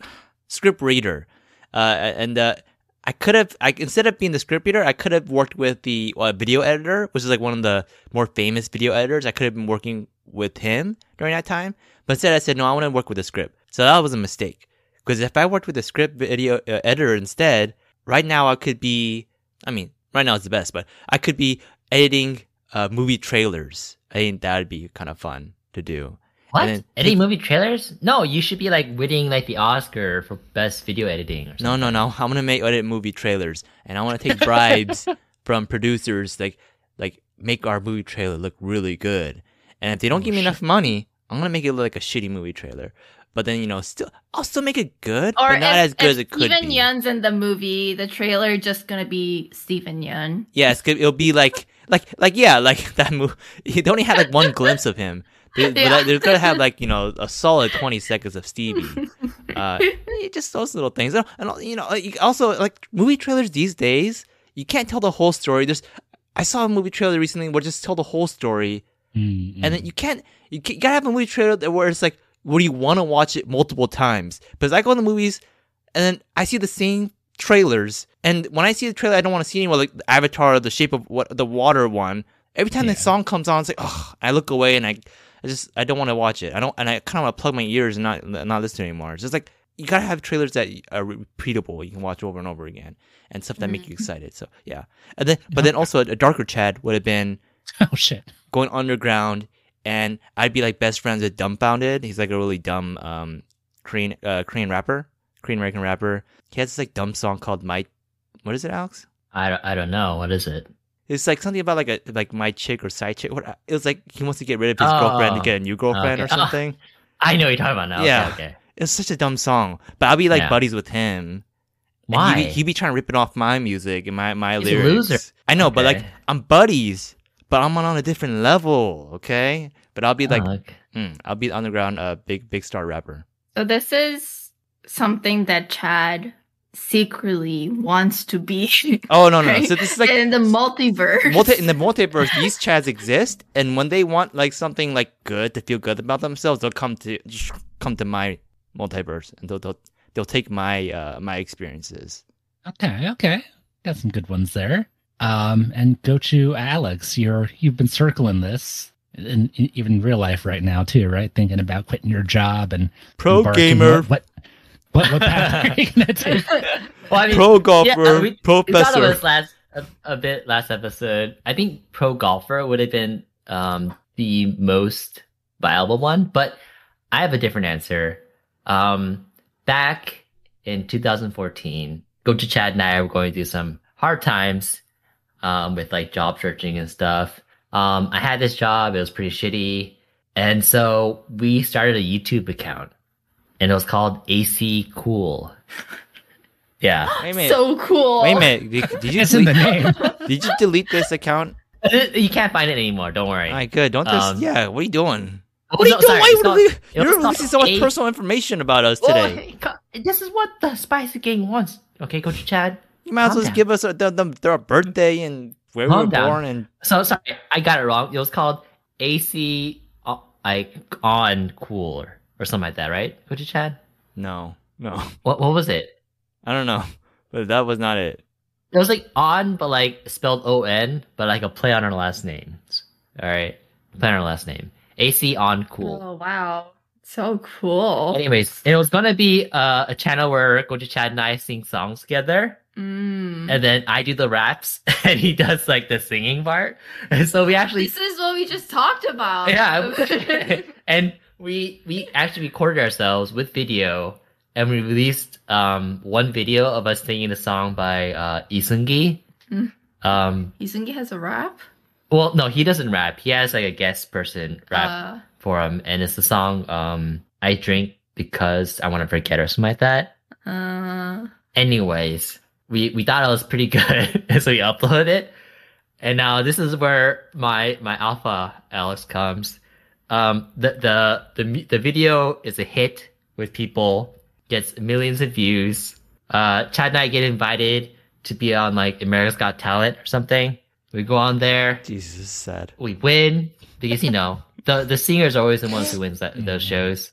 script reader, uh, and uh, I could have, I instead of being the script reader, I could have worked with the uh, video editor, which is like one of the more famous video editors. I could have been working with him during that time, but instead I said no, I want to work with the script. So that was a mistake because if I worked with a script video uh, editor instead, right now I could be, I mean, right now it's the best, but I could be editing uh, movie trailers. I think that'd be kind of fun to do. What? Then- Editing movie trailers? No, you should be like winning like the Oscar for best video editing or something. No, no, no. I'm gonna make edit movie trailers, and I want to take bribes from producers, like like make our movie trailer look really good. And if they don't Oh, give me shit. enough money, I'm gonna make it look like a shitty movie trailer. But then you know, still I'll still make it good, Or but not if, as good if as it could Steven be. Yeun's in the movie, the trailer just gonna be Steven Yeun. Yeah, it's good. It'll be like, like, like, yeah, like that movie. They only had like one glimpse of him. They, but Yeah. they're gonna have like you know a solid twenty seconds of Stevie. Uh, eh, just those little things, and and, you know, also like movie trailers these days, you can't tell the whole story. There's, I saw a movie trailer recently where just tell the whole story, Mm, and then you can't, you, ca- you gotta have a movie trailer that where it's like, where you want to watch it multiple times. Because I go to the movies, and then I see the same trailers, and when I see the trailer, I don't want to see anymore. Like Avatar, the Shape of what the Water one. Every time Yeah. the song comes on, it's like, oh, I look away and I, I just, I don't want to watch it. I don't, and I kind of want to plug my ears and not, not listen anymore. It's just like you gotta have trailers that are repeatable. You can watch over and over again, and stuff that make you mm-hmm. excited. So yeah, and then, but then also a darker Chad would have been oh shit. going underground and I'd be like best friends with Dumbfoundead. He's like a really dumb um Korean uh Korean rapper, Korean American rapper. He has this like dumb song called My what is it, Alex? I, don't- I don't know. What is it? It's like something about like a like my chick or side chick. What it was like he wants to get rid of his Oh. girlfriend to get a new girlfriend Okay. or something. I know what you're talking about now. Yeah. Okay, okay. It's such a dumb song. But I'll be like Yeah. buddies with him. Why? He'd be, he'd be trying to rip it off my music and my, my He's a lyrics. loser. I know, but like I'm buddies. But I'm on a different level, okay? But I'll be like Oh. Mm, I'll be underground, uh, big big star rapper. So this is something that Chad secretly wants to be. Oh no no! right? So this is like in the multiverse. multi in the multiverse. These chads exist, and when they want like something like good to feel good about themselves, they'll come to just come to my multiverse, and they'll they'll, they'll take my uh my experiences. Okay, okay. Got some good ones there. Um, and go to Alex. You're you've been circling this, in, in even real life right now too, right? Thinking about quitting your job and Pro gamer, What what what path are you gonna take? well, I mean, pro golfer, yeah, we, pro we thought of professor. this last a, a bit last episode. I think pro golfer would have been um, the most viable one, but I have a different answer. Um, back in 2014, Gochu Chad and I were going through some hard times um, with like job searching and stuff. Um, I had this job; it was pretty shitty, and so we started a YouTube account, and it was called AC Cool. yeah. Wait a minute. so cool. Wait a minute. Did, did you It's in the delete, name. did you delete this account? You can't find it anymore. Don't worry. All right, good. Don't just Um, yeah. What are you doing? Oh, What are you no, doing? sorry, Why it's would called- we- it You're called releasing so much A- personal information about us Well, today. this is what the Spicy Gang wants. Okay, Gochu Chad. You might as Calm well just give us a, the, the, their birthday and where we were down. born and So sorry, I got it wrong. It was called AC uh, like on cool or, or something like that, right, Gochu Chad? no, no, What what was it? I don't know, but that was not it. It was like on, but like spelled O N, but like a play on our last names. All right, play on our last name. AC on cool. Oh wow, so cool. Anyways, it was gonna be uh, a channel where Gochu Chad and I sing songs together. Mm. and then I do the raps and he does like the singing part. And so we actually This is what we just talked about. yeah, and we we actually recorded ourselves with video and we released um one video of us singing the song by uh Isungi. Mm. Um Isungi has a rap. well no, he doesn't rap. He has like a guest person rap Uh, for him and it's the song um I drink because I want to forget or something like that. uh, Anyways, we we thought it was pretty good, so we uploaded it. And now this is where my my alpha Alex comes. Um, the the the the video is a hit with people, gets millions of views. Uh, Chad and I get invited to be on like America's Got Talent or something. We go on there, Jesus, sad. we win because you know the the singers are always the ones who wins that those shows,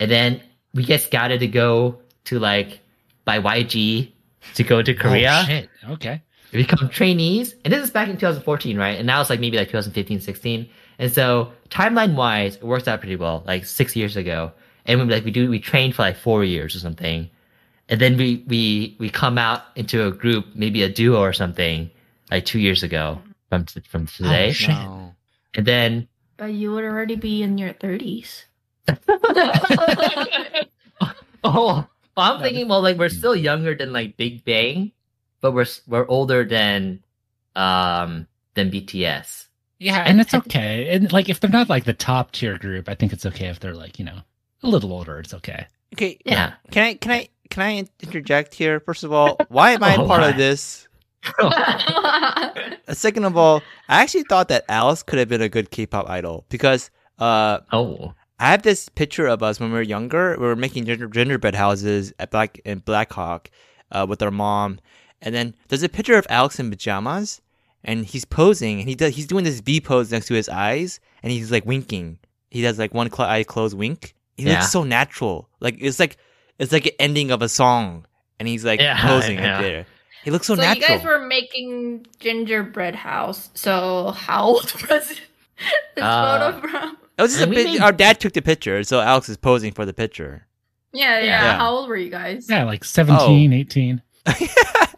and then we get scouted to go to like by YG to go to oh, Korea Oh, shit. Okay. we become trainees and this is back in 2014 right and now it's like maybe like 2015 16 and so timeline wise it works out pretty well like six years ago and we like we do we trained for like four years or something and then we we we come out into a group maybe a duo or something like two years ago from t- from oh, today Oh, shit. No. and then But you would already be in your 30s. oh well, i'm thinking well like we're still younger than like big bang but we're we're older than um than bts Yeah, and it's okay. And like if they're not like the top tier group, I think it's okay if they're like, you know, a little older. It's okay. Okay. yeah Can I can I can I interject here? First of all, why am I Oh, part why? of this? Second of all, I actually thought that Alice could have been a good K-pop idol because uh, oh I have this picture of us when we were younger. We were making ginger, gingerbread houses at Black in Blackhawk uh, with our mom, and then there's a picture of Alex in pajamas, and he's posing, and he does he's doing this V pose next to his eyes, and he's like winking. He does like one cl- eye closed wink. He Yeah. looks so natural, like it's like it's like an ending of a song, and he's like Yeah, posing yeah. right there. He looks so, So, natural. you guys were making gingerbread house. So how old was it? This Uh, photo from? It was just And we bit, made- our dad took the picture, so Alex is posing for the picture. Yeah, yeah, Yeah. How old were you guys? Yeah, like 17, 18.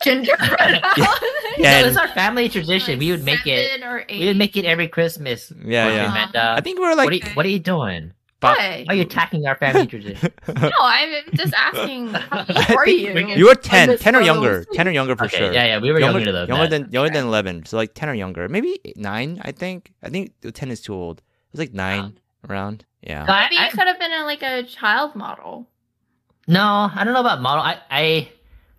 Gingerbread house. Yeah, so and- it's our family tradition. We would make it. Seven or eight. We would make it every Christmas. Yeah, Okay, yeah. Amanda. Uh, I think we were like what, are you, what are you doing? Bob- Why? Why are you attacking our family tradition? No, I'm just asking. How are you? You were On 10, this 10 or younger. 10 or younger for okay, sure. yeah, yeah, we were younger, than younger that. than younger than 11. So like 10 or younger. Maybe 9, I think. I think 10 is too old. It was like 9 around. Yeah. No, I- Maybe I- you could have been a, like a child model. No, I don't know about model. I, I,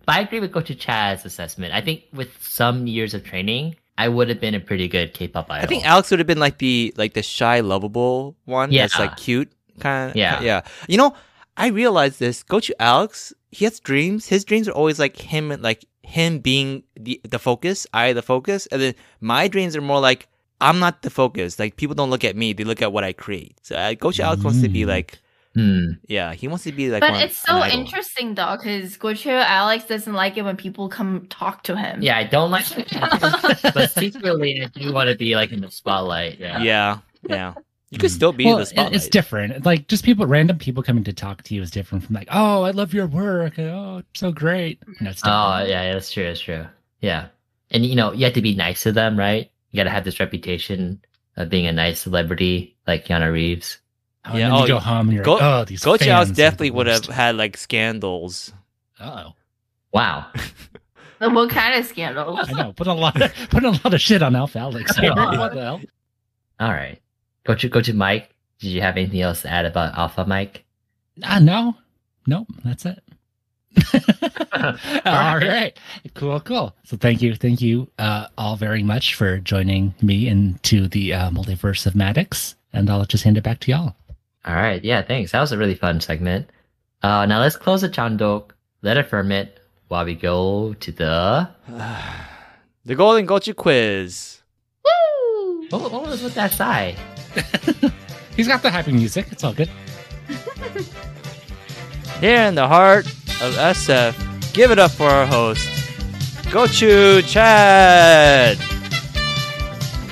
but I agree with Gochu Chad's assessment. I think with some years of training, I would have been a pretty good K-pop idol. I think Alex would have been like the like the shy lovable one Yeah. that's Yeah. like cute kind of Yeah. yeah. You know, I realized this. Go to Alex, he has dreams. His dreams are always like him like him being the the focus, I the focus. And then my dreams are more like I'm not the focus. Like people don't look at me, they look at what I create. So uh, Gochu Alex wants to be Mm. like Hmm. yeah, he wants to be like but one- it's so interesting though, because Gochu Alex doesn't like it when people come talk to him. Yeah, I don't like, but secretly I do want to be like in the spotlight. Yeah. Yeah, yeah. You could Mm. still be well, the spotlight. It's different. Like just people, random people coming to talk to you is different from like, oh, I love your work. Oh, it's so great. You know, it's Oh, different. yeah, yeah, that's true. That's true. Yeah, and you know, you have to be nice to them, right? You got to have this reputation of being a nice celebrity, like Keanu Reeves. Oh, and Yeah, then you oh, go home and you're Go- like, oh, these Coach fans definitely the would have had like scandals. Oh, Wow. But what kind of scandals? I know. Put a lot, of, put a lot of shit on Alpha Alex. here. Yeah. what the hell? All right. Go to go to Mike. Did you have anything else to add about Alpha Mike? Ah, no, nope. That's it. all right. Cool, cool. So thank you, thank you uh, all very much for joining me into the uh, multiverse of Maddux, and I'll just hand it back to y'all. All right. Yeah. Thanks. That was a really fun segment. Uh, now let's close the jangdok. Let affirm it while we go to the. the Golden Gochu quiz. Woo! What, what was with that sigh? He's got the happy music. It's all good. Here in the heart of SF, give it up for our host, Gochu Chad.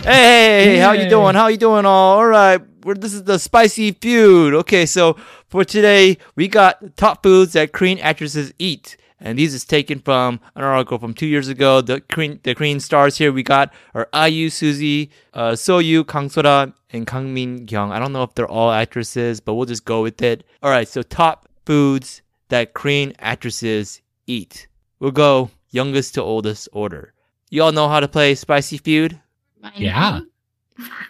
Hey, how you doing? How you doing? All all right. We're, this is the spicy feud. Okay, so for today we got top foods that Korean actresses eat, and these is taken from an article from two years ago. The Korean the Korean stars here we got are IU, Suzy, uh, Soyu, Kang Sora, and Kang Min Kyung. I don't know if they're all actresses, but we'll just go with it. All right, so top foods that Korean actresses eat. We'll go youngest to oldest order. You all know how to play Spicy Feud? Yeah.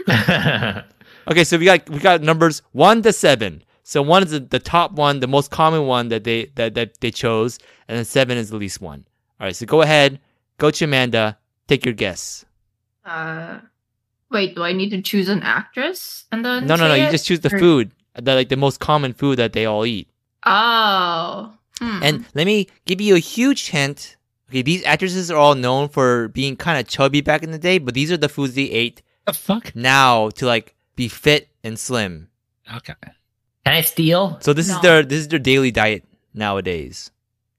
Okay, so we got we got numbers one to seven. So one is the, the top one, the most common one that they that, that they chose, and then seven is the least one. All right, so go ahead, go to Amanda, take your guess. Uh, wait, do I need to choose an actress and then? No, no, no. say You just choose the Or- food, the like the most common food that they all eat. Oh. Hmm. And let me give you a huge hint. Okay, these actresses are all known for being kind of chubby back in the day, but these are the foods they ate The fuck? now to like be fit and slim. Okay. Can I steal? So this is their this is their daily diet nowadays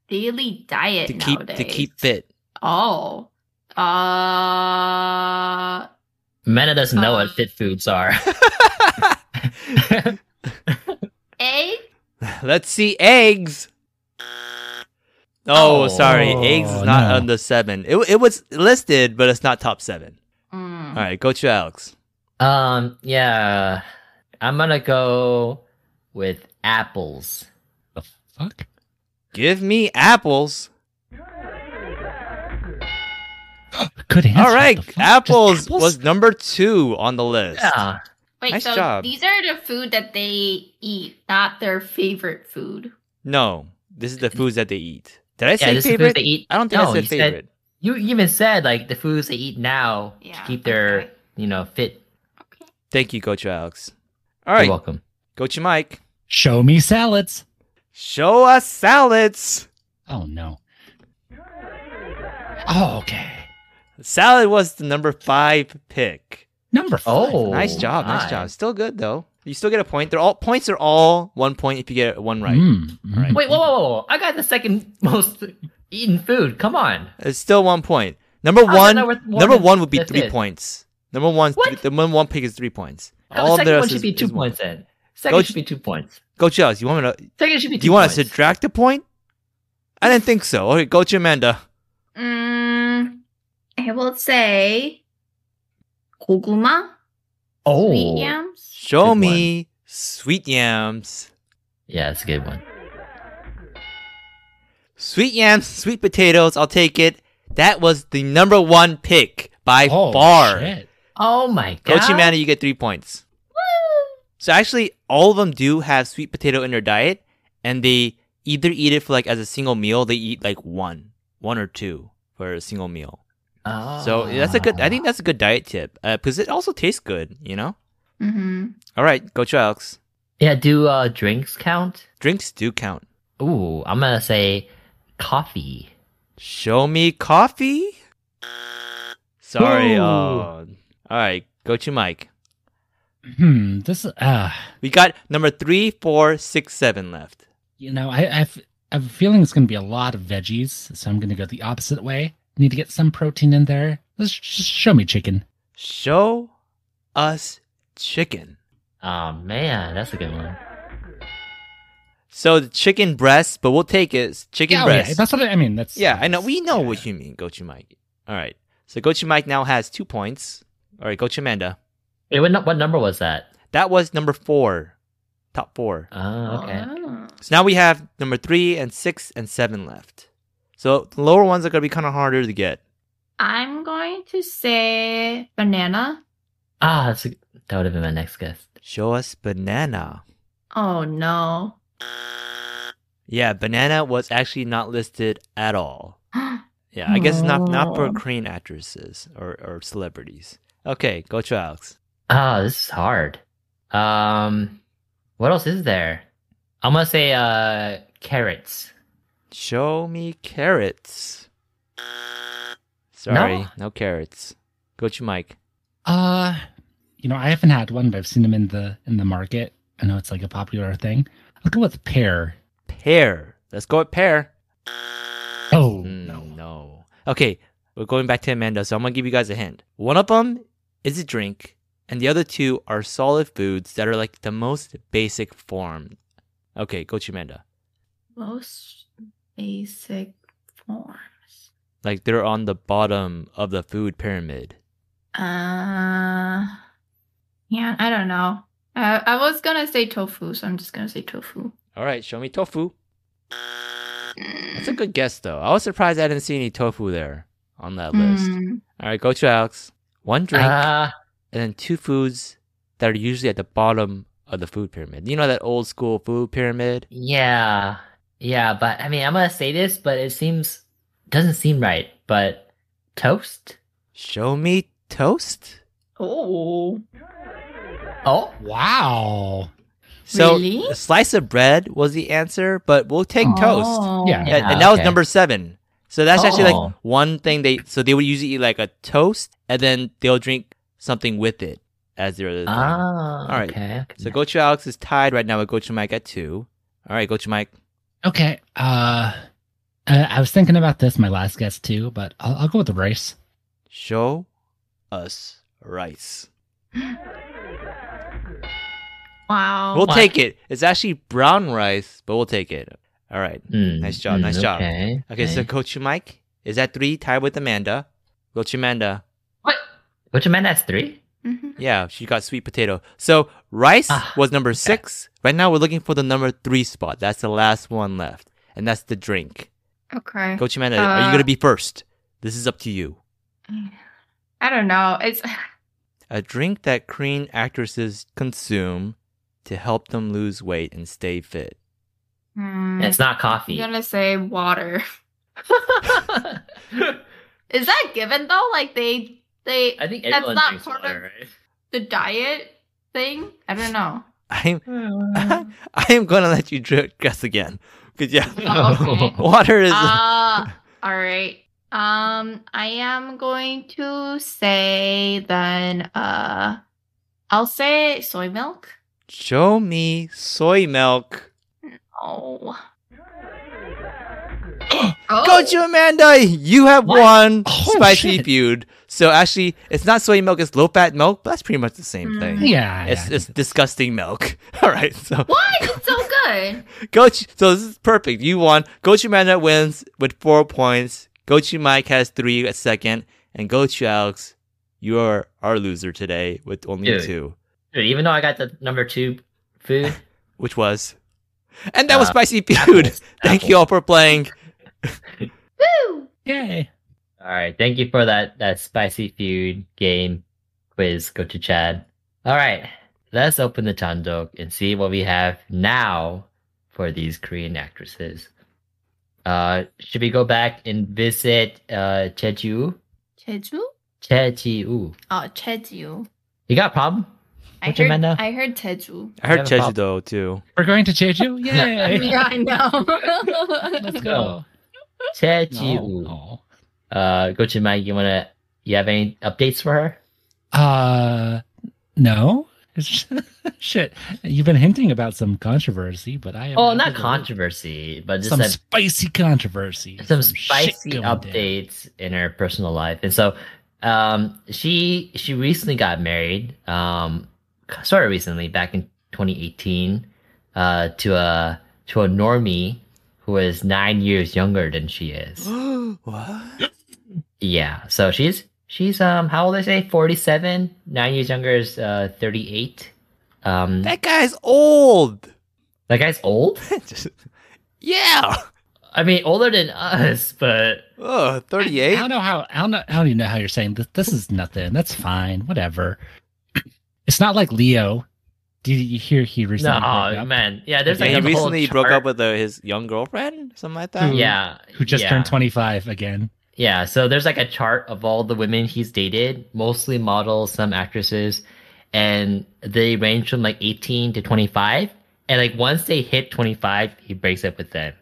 daily diet to keep nowadays. to keep fit. Oh. Uh. Mena doesn't know Uh. what fit foods are. Egg. Let's see eggs. Oh, Oh. sorry, eggs is not no. on the seven. It it was listed, but it's not top seven. Mm. All right, go to Alex. um, yeah, I'm gonna go with apples. The fuck? Give me apples. Good answer. All What right, the fuck? Just apples, was number two on the list. Yeah, Wait, Nice so job. these are the food that they eat, not their favorite food. No, this is the foods that they eat. Did I yeah. say This is favorite? foods they eat. I don't think no, I said you favorite. you even said like the foods they eat now Yeah, to keep their okay. you know fit. Okay. Thank you, Gochu Alex. All right, You're welcome. Gochu Mike. Show me salads. Show us salads. Oh no. Oh, okay. Salad was the number five pick. Number five. Oh, nice job, nice job. Still good though. You still get a point. They're all points are all one point if you get one right. Mm, mm. Right. Wait, whoa, whoa, whoa! I got the second most eaten food. Come on. It's still one point. Number How's one, number one number and one would be three is? points. Number one, What? the number one pick is three points. No, All the second one should is- be two is one. points then. Second Coach- should be two points. Gochu Alex, you want me to? Second should be two Do you want to subtract a point? I didn't think so. Okay, Gochu Amanda. Mm, I will say goguma, Oh, sweet yams. Show Good me sweet yams. yeah, that's a good one. Sweet yams, sweet potatoes. I'll take it. That was the number one pick by Oh, far. shit. Oh my god. Gochu Amanda, you get three points. So actually, all of them do have sweet potato in their diet, and they either eat it for like as a single meal. They eat like one, one or two for a single meal. Oh. So that's a good. I think that's a good diet tip because it also tastes good. You know. Mm-hmm. All right, Gochu Alex. Yeah, do uh, drinks count? Drinks do count. Ooh, I'm gonna say coffee. Show me coffee. Sorry. Ooh. Oh. All right, go to Mike. Hmm. This. Uh. We got number three, four, six, seven left. You know, I, I've, I have a feeling it's going to be a lot of veggies, so I'm going to go the opposite way. Need to get some protein in there. Let's just show me chicken. Show us chicken. Oh man, that's a good one. So the chicken breast, but we'll take it. Chicken Yeah, oh, yeah, breast. that's what I, I mean. That's Yeah, I know. We know yeah. what you mean, Gochu Mike. All right. So Gochu Mike now has two points. All right, Gochu Amanda. Wait, what, what number was that? That was number four. Top four. Oh, okay. Ah. So now we have number three and six and seven left. So the lower ones are going to be kind of harder to get. I'm going to say banana. Ah, that's a, that would have been my next guess. Show us banana. Oh no. Yeah, banana was actually not listed at all. Yeah, I guess not not for Oh. Korean actresses or, or celebrities. Okay, go to Alex. Ah, this is hard. Um, what else is there? I'm gonna say uh carrots. Show me carrots. Sorry, no, carrots. Go to Mike. Uh, you know, I haven't had one, but I've seen them in the in the market. I know it's like a popular thing. I'll go with pear. Pear. Let's go with pear. Oh Mm, no. no. Okay, we're going back to Amanda, so I'm gonna give you guys a hint. One of them is a drink, and the other two are solid foods that are like the most basic form. Okay, go to Amanda. Most basic forms. Like they're on the bottom of the food pyramid. Uh, yeah, I don't know. Uh, I was gonna say tofu, so I'm just gonna say tofu. All right, show me tofu. That's a good guess, though. I was surprised I didn't see any tofu there on that list. Mm, All right, go to Alex. One drink Ah, and then two foods that are usually at the bottom of the food pyramid. You know that old school food pyramid? yeah, yeah. But I mean, I'm gonna say this, but it seems doesn't seem right. But toast. Show me toast. Oh. Oh, Wow. So Really? a slice of bread was the answer, but we'll take toast. Oh. Yeah. And, and that was number seven. So that's actually Oh. like one thing they. So they would usually eat like a toast, and then they'll drink something with it as their other thing. Ah, All right. Okay. okay. So Gochu Alex is tied right now with Gochu Mike at two. All right, Gochu Mike. Okay. Uh, I, I was thinking about this my last guess too, but I'll, I'll go with the rice. Show us rice. Wow. We'll what? take it. It's actually brown rice, but we'll take it. All right. Mm, Nice job, mm, nice job. Okay. Okay, so Gochu Mike is at three, tied with Amanda. Gochu Amanda. what? Which man has three? Mhm. Yeah, she got sweet potato. So rice Ah, was number six. Right now we're looking for the number three spot. That's the last one left. And that's the drink. Okay. Gochu Amanda, are you Uh, gonna be first? This is up to you. I don't know. It's A drink that Korean actresses consume to help them lose weight and stay fit. Hmm, It's not coffee. I'm gonna say water. Is that given though? Like they they I think That's everyone not drinks part water, of- right? the diet thing? I don't know. I'm I am gonna let you guess again. Cause yeah, Oh, okay. water is Uh all right. Um I am going to say then uh I'll say soy milk. show me soy milk. Oh. Gochu Amanda, you have What? won Oh, spicy shit. feud. So actually, it's not soy milk; it's low fat milk. But that's pretty much the same Mm. thing. Yeah. It's yeah. it's disgusting milk. All right, so Why? It's so good. Coach, so this is perfect. You won. Gochu Amanda wins with four points. Gochu Mike has three at second, and Gochu Alex, you are our loser today with only Dude. two, Dude, even though I got the number two food, which was, and that was Uh, spicy food. apples, Thank you all for playing. Woo! Yay. All right, thank you for that that spicy feud game quiz. Go to Chad. All right, let's open the jangdok and see what we have now for these Korean actresses. Uh, should we go back and visit uh Jeju? Jeju? Jeju. Oh, Jeju. You got a problem? I What's heard, man? I heard Jeju. I heard have a problem. Jeju too. We're going to Jeju? Yay. yeah, I know. Let's go. Jeju. Oh. Uh, go to Mike. You wanna? You have any updates for her? Uh, no. Shit. You've been hinting about some controversy, but I. Oh, not heard of controversy, but just Some that spicy controversy. some shit spicy going down. updates in her personal life and so um she she recently got married um sort of recently back in 2018 uh to a to a normie who is nine years younger than she is what? Yeah so she's she's um how old i say 47 nine years younger is uh 38 um That guy's old. that guy's old Just- yeah. i mean older than us but Oh, 38. I 38. don't know how. I don't know. I don't even know how you're saying this. This is nothing. That's fine. Whatever. It's not like Leo. Did you hear he recently broke no up? man yeah there's Yeah, like he a whole recently broke up with uh, his young girlfriend, something like that. Who- yeah Who just yeah. turned 25 again? Yeah, so there's like a chart of all the women he's dated, mostly models, some actresses, and they range from like 18 to 25. And like once they hit 25, he breaks up with them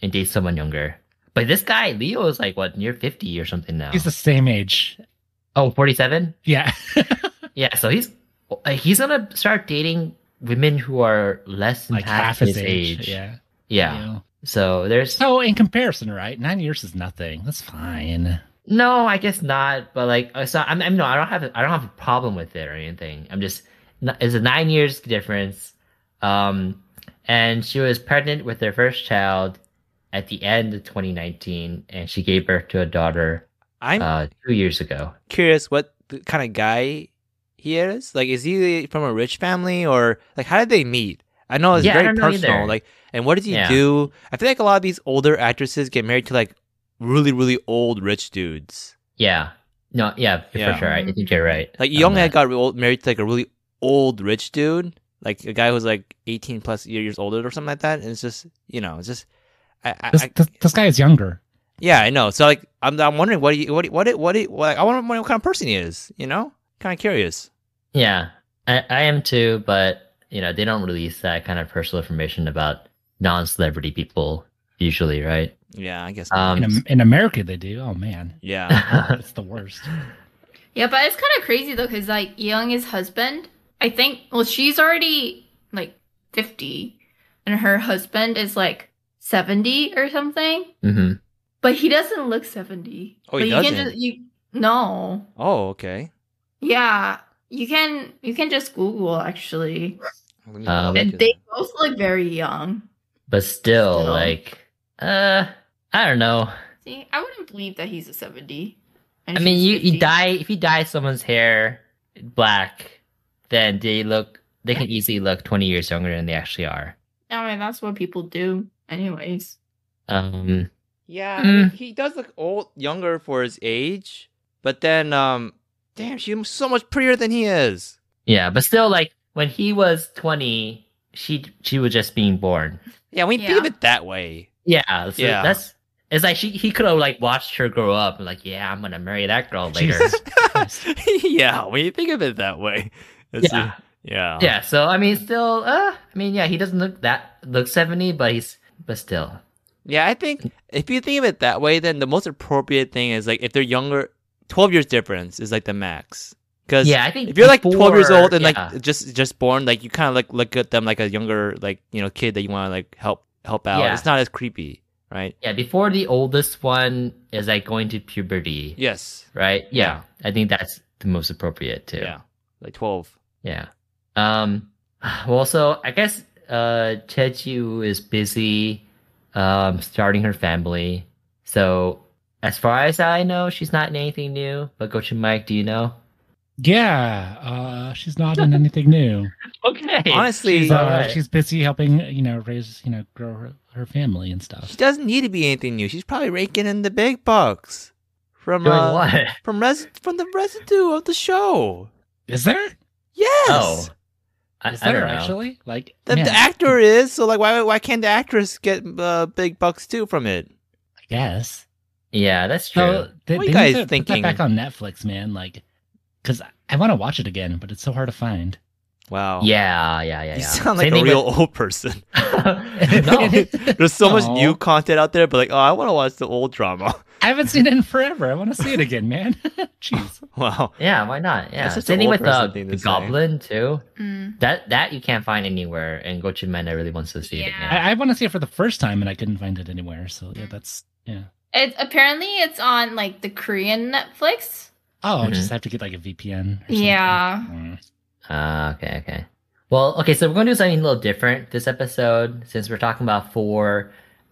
and dates someone younger. But this guy, Leo, is like what, near 50 or something now. He's the same age. oh, 47? Yeah. Yeah, so he's he's gonna start dating women who are less than like half his age. age. Yeah. Yeah. Know. So there's So in comparison, right? Nine years is nothing. That's fine. No, I guess not. But like, uh, so I'm, I'm no, I don't have, a, I don't have a problem with it or anything. I'm just, it's a nine years difference. Um, and she was pregnant with their first child at the end of 2019, and she gave birth to a daughter I'm uh two years ago. curious what kind of guy he is. Like, is he from a rich family or like how did they meet? I know it's Yeah, very personal. either. Like, and what does he Yeah. do? I feel like a lot of these older actresses get married to like really, really old rich dudes. Yeah, no, yeah, Yeah. for sure. I mm-hmm. think you're right. Like, on Young that. had got real- married to like a really old rich dude, like a guy who's like 18 plus years older or something like that. And it's just, you know, it's just, I, I, This, I, this, this guy is younger. Yeah, I know. So like, I'm, I'm wondering what he, what he, what it, what it, what, I wonder what kind of person he is. You know, kind of curious. Yeah, I, I am too, but you know, they don't release that kind of personal information about non-celebrity people usually, right? Yeah, I guess. Um, In, in America, they do. Oh man, yeah. it's the worst. Yeah, but it's kind of crazy though, because like Young's husband, I think, well, she's already like 50, and her husband is like 70 or something, hmm but he doesn't look 70. Oh, he But you doesn't? Can just, you, no. oh, okay. Yeah, you can you can just Google actually. Um, And they both look very young. But still, Still. like, uh, I don't know. See, I wouldn't believe that he's a 70. I mean, she's you, you dye if you dye someone's hair black, then they look they can easily look twenty years younger than they actually are. I mean, that's what people do, anyways. Um, Yeah, I Mm. mean, he does look old, younger for his age. But then, um, damn, she's so much prettier than he is. yeah, but still, like when he was twenty, she she was just being born. Yeah, we Yeah. think of it that way. Yeah, so Yeah. that's it's like she he could have like watched her grow up and like, yeah, I'm gonna marry that girl later. Yeah, when you think of it that way. It's, yeah, yeah. yeah. So I mean, still, uh, I mean, yeah, he doesn't look that look seventy, but he's but still, Yeah, I think if you think of it that way, then the most appropriate thing is like if they're younger, twelve years difference is like the max. Because yeah, I think if you're like twelve years old and yeah. like just just born, like you kind of like look at them like a younger like you know kid that you want to like help help out. Yeah. It's not as creepy, right? Yeah, before the oldest one is like going to puberty, Yes. right? Yeah, I think that's the most appropriate too. Yeah. Like twelve. Yeah. Um. Well, so I guess uh, Cheju is busy um starting her family. So as far as I know, she's not in anything new. But Gochu Mike, do you know? Yeah, uh, she's not in anything new. Okay. Honestly, She's, uh, alright. she's busy helping, you know, raise, you know, grow her, her family and stuff. she doesn't need to be anything new. She's probably raking in the big bucks from doing uh, what? from res- from the residue of the show. Is there? Yes. Oh, I, Is I there don't know. actually? Like The, the actor is so like why why can't the actress get uh, big bucks too from it? I guess. Yeah, that's true. So they, What are they you guys to put thinking? that back on Netflix, man. Like, because I want to watch it again, but it's so hard to find. Wow. yeah, yeah, yeah. You yeah. sound like Same a real with- old person. There's so much new content out there, but like, oh, I want to watch the old drama. I haven't seen it in forever. I want to see it again, man. Jeez. Wow. Yeah, why not? Yeah. That's such Same thing with person the, thing the say. Goblin too. Mm. That that you can't find anywhere, and Gochu Mena really wants to see it Yeah. again. I, I want to see it for the first time, and I couldn't find it anywhere. So yeah, that's yeah. It apparently it's on like the Korean Netflix. Oh, I Mhm. just have to get like a VPN. or something. Yeah. Mm. Ah, okay, okay. Well, okay, so we're going to do something a little different this episode since we're talking about four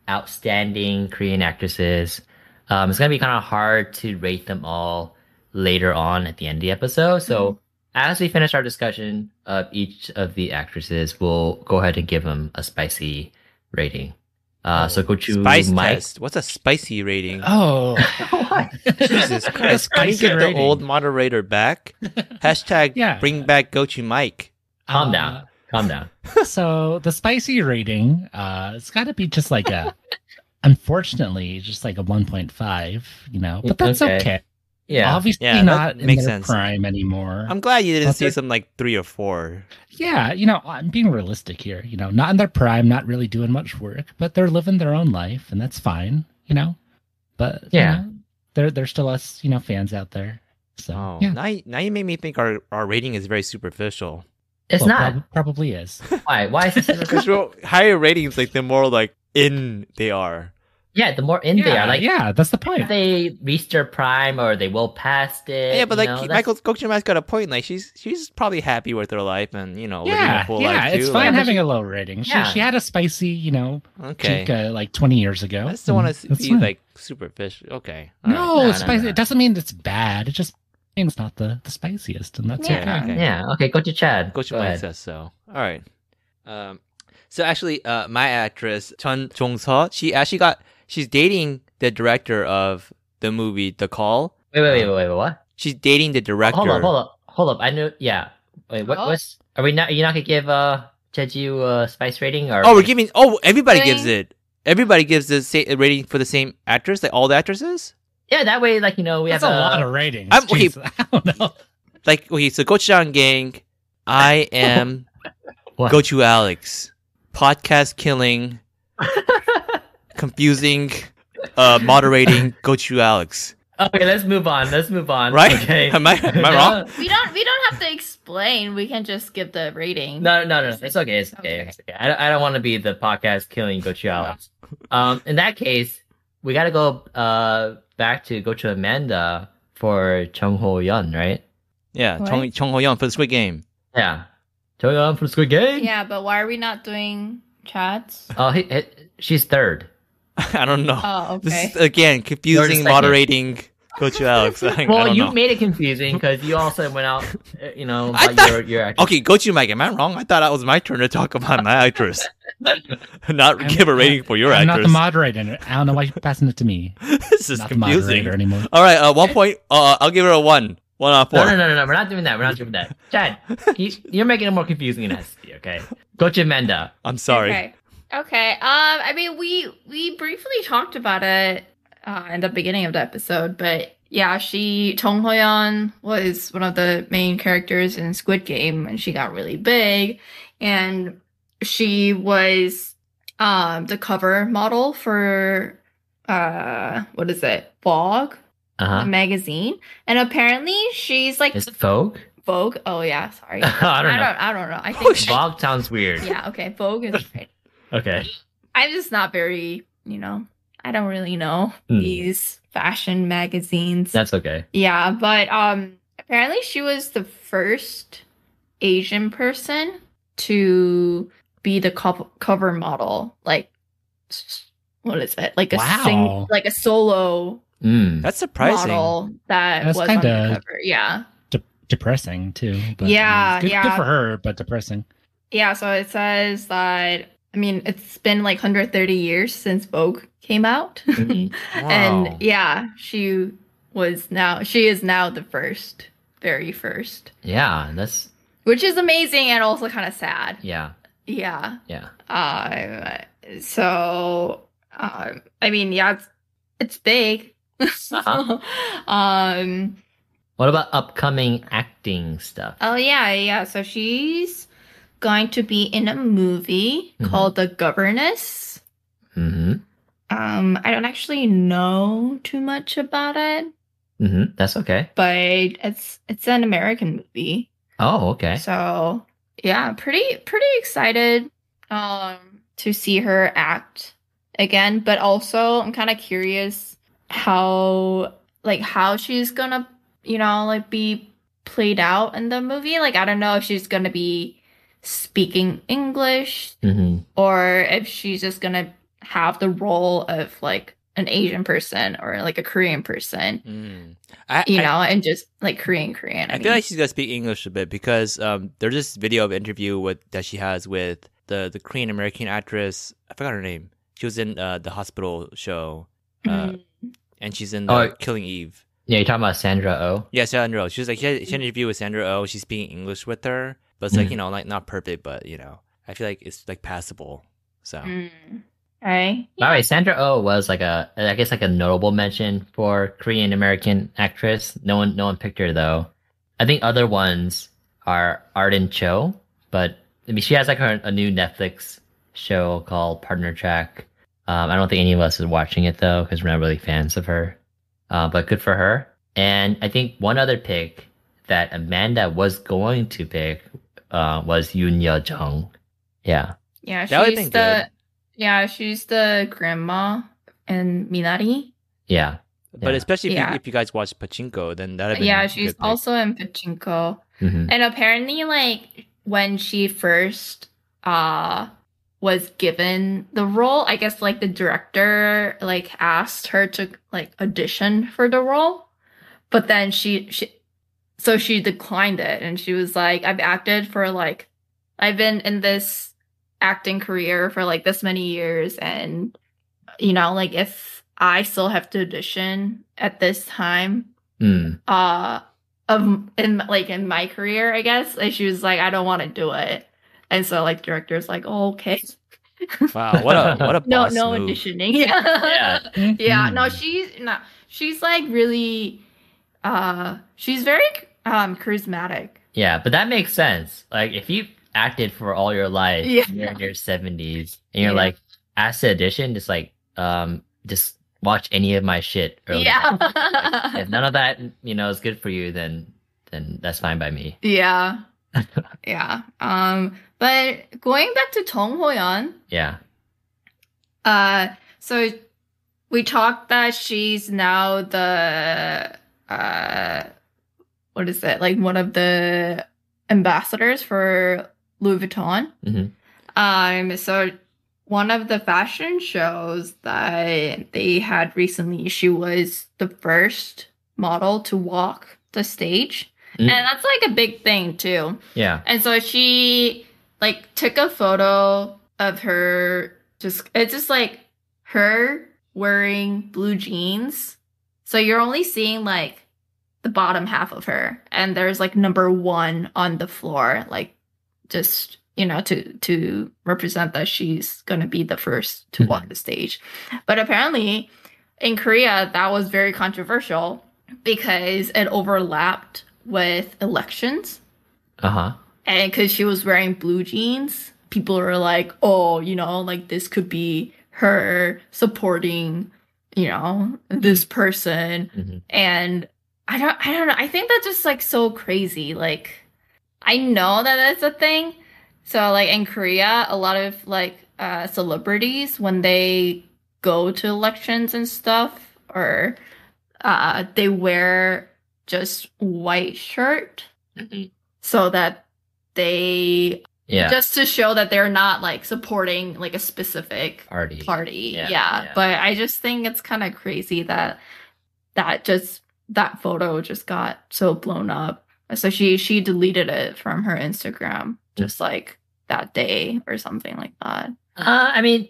outstanding Korean actresses. Um, it's going to be kind of hard to rate them all later on at the end of the episode. So as we finish our discussion of each of the actresses, we'll go ahead and give them a spicy rating. Uh, so go to Spice Mike. test. What's a spicy rating? Oh, Jesus Christ! Can you Spicy get the old moderator back? Hashtag Yeah. bring back Gochu Mike. Calm Uh, down. Calm down. so the spicy rating, uh, it's got to be just like a, unfortunately, just like a 1.5, you know, but that's Okay. okay. Yeah. Obviously Yeah, not in makes their sense. prime anymore. I'm glad you didn't But see they're- like three or four. yeah, you know, I'm being realistic here. You know, not in their prime, not really doing much work, but they're living their own life, and that's fine. You know, but you Yeah. know, there there's still us, you know, fans out there. So Oh, yeah, now you, now you made me think our, our rating is very superficial. It's Well, not. prob- probably is. Why? Why is it Because higher ratings, like the more like in they are. Yeah, the more in they are, like yeah, that's the if point. they reached their prime or they will past it. yeah, but like know, that's- Michael Gochu Mike's got a point. Like she's she's probably happy with her life and you know living Yeah, a full yeah, life too. it's like- fine but having she- a low rating. She, Yeah. she had a spicy, you know, okay. cheek uh, like 20 years ago. I still want and to that's be fine. like superficial. Okay. all right. No, No, it's no, spicy. no. It doesn't mean it's bad. It just means it's not the, the spiciest, and that's yeah, okay. okay. yeah. Okay, Gochu Chad. Gochu Go Mike ahead. says so. All right. Um, so actually, uh, my actress Jeon Jong-seo, she actually got she's dating the director of the movie The Call. Wait, wait, wait, wait, wait, what? She's dating the director. Hold up, hold up, hold up. I knew. Yeah. Wait, what? Oh. What's? Are we not? Are you not gonna give uh Jeju a spice rating or? Oh, we're giving. Oh, everybody Doing- gives it. everybody gives the same rating for the same actress, like all the actresses. Yeah, that way, like you know, we That's have a lot of ratings. I'm- okay. Jeez, I don't know. Like okay, so Gochujang gang, I am What? Gochu Alex, podcast killing, confusing, uh, moderating Gochu Alex. Okay, let's move on. Let's move on. Right? Okay. Am I- am I wrong? We don't we don't have to explain. We can just give the rating. No, no, no. It's okay. It's okay. It's okay. I, don't- I don't want to be the podcast killing Gochu Alex. Um, in that case, we got to go uh back to Gochu Amanda for Jung Ho-yeon, right? Yeah, What? Chong Jung Ho-yeon for the Squid Game. Yeah. Chung Ho Yun for the Squid Game. Yeah, but why are we not doing chats? Oh, he, he, she's third. I don't know. Oh, This okay. is again You're confusing, the second. moderating Gochu Alex. I, I Well, don't you know. made it confusing because you also went out, uh, you know, I about thought- your your actress. Okay, Gochu Mike, am I wrong? I thought that was my turn to talk about my actress, not I'm- give a rating for your I'm not actress. the moderator. I don't know why you're passing it to me. this is not the confusing. moderator anymore. All right, uh, one point. Uh, I'll give her a one. One out of four. No, no, no, no, no. We're not doing that. We're not doing that. Chad, you, you're making it more confusing than it has to be. Okay, Gochu Amanda. I'm sorry. Okay. Okay. Um, I mean, we we briefly talked about it uh, in the beginning of the episode, but yeah, she Jung Ho-yeon was one of the main characters in Squid Game, and she got really big, and she was um the cover model for uh what is it Vogue Uh huh. magazine, and apparently she's like Is Vogue? Vogue. Oh yeah, sorry. I don't know. I don't, I don't know. I think Vogue sounds weird. yeah. Okay, Vogue is right. Okay. I'm just not very, you know, I don't really know Hmm. these fashion magazines. That's okay. yeah, but um apparently she was the first Asian person to be the co- cover model. Like what is it? Like a sing Wow. like a solo Mm. That's surprising. model that That's was on the kinda- cover. Yeah. De- depressing too. But, Yeah, good, yeah. Good for her, but depressing. Yeah, so it says that I mean it's been like 130 years since Vogue came out. Wow. And yeah, she was now she is now the first, very first, Yeah, that's which is amazing and also kind of sad. yeah, Yeah. yeah. Uh, so um, I mean, yeah, it's, it's big. Uh-huh. um. What about upcoming acting stuff? Oh yeah, yeah. So she's going to be in a movie Mhm. called The Governess. Mm-hmm. Um, I don't actually know too much about it, Mm-hmm. That's okay. but it's it's an American movie. Oh, okay. So yeah, pretty pretty excited um to see her act again, but also I'm kind of curious how like how she's gonna you know like be played out in the movie. Like I don't know if she's gonna be speaking English Mm-hmm. or if she's just gonna have the role of like an Asian person or like a Korean person, Mm. I, you I- know, and just like Korean Korean. I I, feel like she's gonna speak English a bit because um, there's this video of interview with that she has with the the Korean American actress. I forgot her name. She was in uh, the hospital show, uh, Mm. and she's in the Oh. Killing Eve. Yeah, you're talking about Sandra Oh. Yeah, Sandra Oh. She was like she had, she had an interview with Sandra Oh. She's speaking English with her, but it's like Mm. you know like not perfect, but you know I feel like it's like passable. So Mm. Right. By the way, Sandra Oh was like a, I guess like a notable mention for Korean American actress. No one, no one picked her though. I think other ones are Arden Cho, but I mean, she has like her, a new Netflix show called Partner Track. Um, I don't think any of us is watching it though, because we're not really fans of her. Uh, but good for her. And I think one other pick that Amanda was going to pick, uh, was Yoon Ye Jung. Yeah. Yeah, That would've she's the yeah, she's the grandma and Minari. Yeah. but Yeah. especially if, Yeah. you, if you guys watch Pachinko, then that'd been Yeah, she's good also in Pachinko. hmm And apparently like when she first uh was given the role, I guess like the director like asked her to like audition for the role. But then she she so she declined it and she was like I've acted for like I've been in this acting career for like this many years and you know like if I still have to audition at this time Mm. uh of in like in my career i guess and she was like i don't want to do it and so like director's like oh okay Wow, what a what a no, boss no move. auditioning. Yeah. Yeah. yeah. No, Mhm. she's no, she's like really, uh, she's very um charismatic. Yeah, but that makes sense. Like if you acted for all your life, Yeah. you're in your seventies, and you're Yeah. like, asked to audition, just like, um, just watch any of my shit. early. Yeah. If none of that, you know, is good for you, then then that's fine by me. yeah. Yeah. Um, but going back to Jung Ho-yeon, Yeah. uh, so we talked that she's now the uh, what is it? Like one of the ambassadors for Louis Vuitton. Mhm. Um, so one of the fashion shows that they had recently, she was the first model to walk the stage. Mm. And that's like a big thing too. Yeah. And so she like took a photo of her just it's just like her wearing blue jeans. So you're only seeing like the bottom half of her and there's like number 1 on the floor like just you know to to represent that she's to be the first to Mhm. walk the stage. But apparently in Korea that was very controversial because it overlapped with elections Uh huh. and because she was wearing blue jeans people were like oh you know like this could be her supporting you know this person hmm and i don't i don't know i think that's just like so crazy like i know that that's a thing so like in korea a lot of like uh celebrities when they go to elections and stuff or uh they wear just white shirt so that they Yeah. just to show that they're not like supporting like a specific Party. party. Yeah, Yeah. yeah. But I just think it's kind of crazy that that just that photo just got so blown up. So she she deleted it from her Instagram just like that day or something like that. Uh, I mean,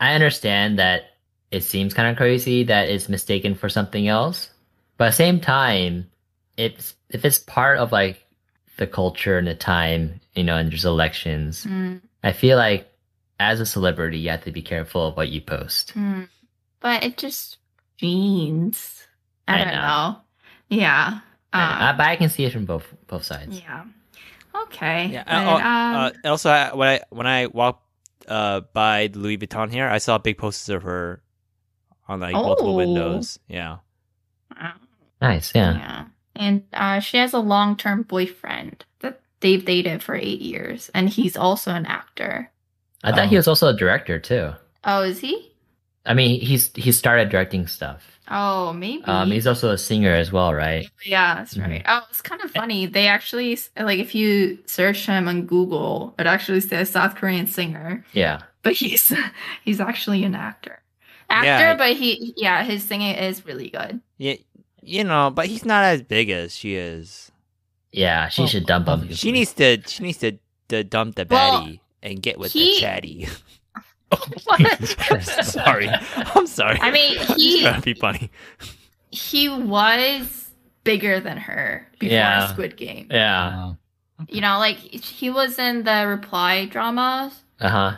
I understand that it seems kind of crazy that it's mistaken for something else, but at the same time, it's if it's part of like the culture and the time, you know, and there's elections, Mm, I feel like as a celebrity, you have to be careful of what you post. mm. But it just jeans. I, I don't know. know. Yeah. I- Uh, but I can see it from both both sides. yeah. Okay. Yeah. But, uh, um, uh, also, I, when I when I walked uh, by the Louis Vuitton here, I saw big posters of her on like multiple Oh. windows. Yeah. Nice, yeah. Yeah. And uh, she has a long term boyfriend that they've dated for eight years, and he's also an actor. I thought Oh. he was also a director too. Oh, is he? I mean, he's he started directing stuff. Oh, maybe. Um, he's also a singer as well, right? yeah, that's Mhm. right. Oh, it's kind of funny. They actually, like, if you search him on Google, it actually says South Korean singer, Yeah. but he's he's actually an actor. Actor, Yeah. but he, yeah, his singing is really good. Yeah. You know, but he's not as big as she is. Yeah, she Well, should dump him. She needs to. She needs to, to dump the Well, baddie and get with he- the chatty. Jesus Christ. sorry, I'm sorry. I mean, he trying to be funny. he was bigger than her before Yeah. Squid Game. Yeah. You know, like he was in the Reply dramas. Uh huh.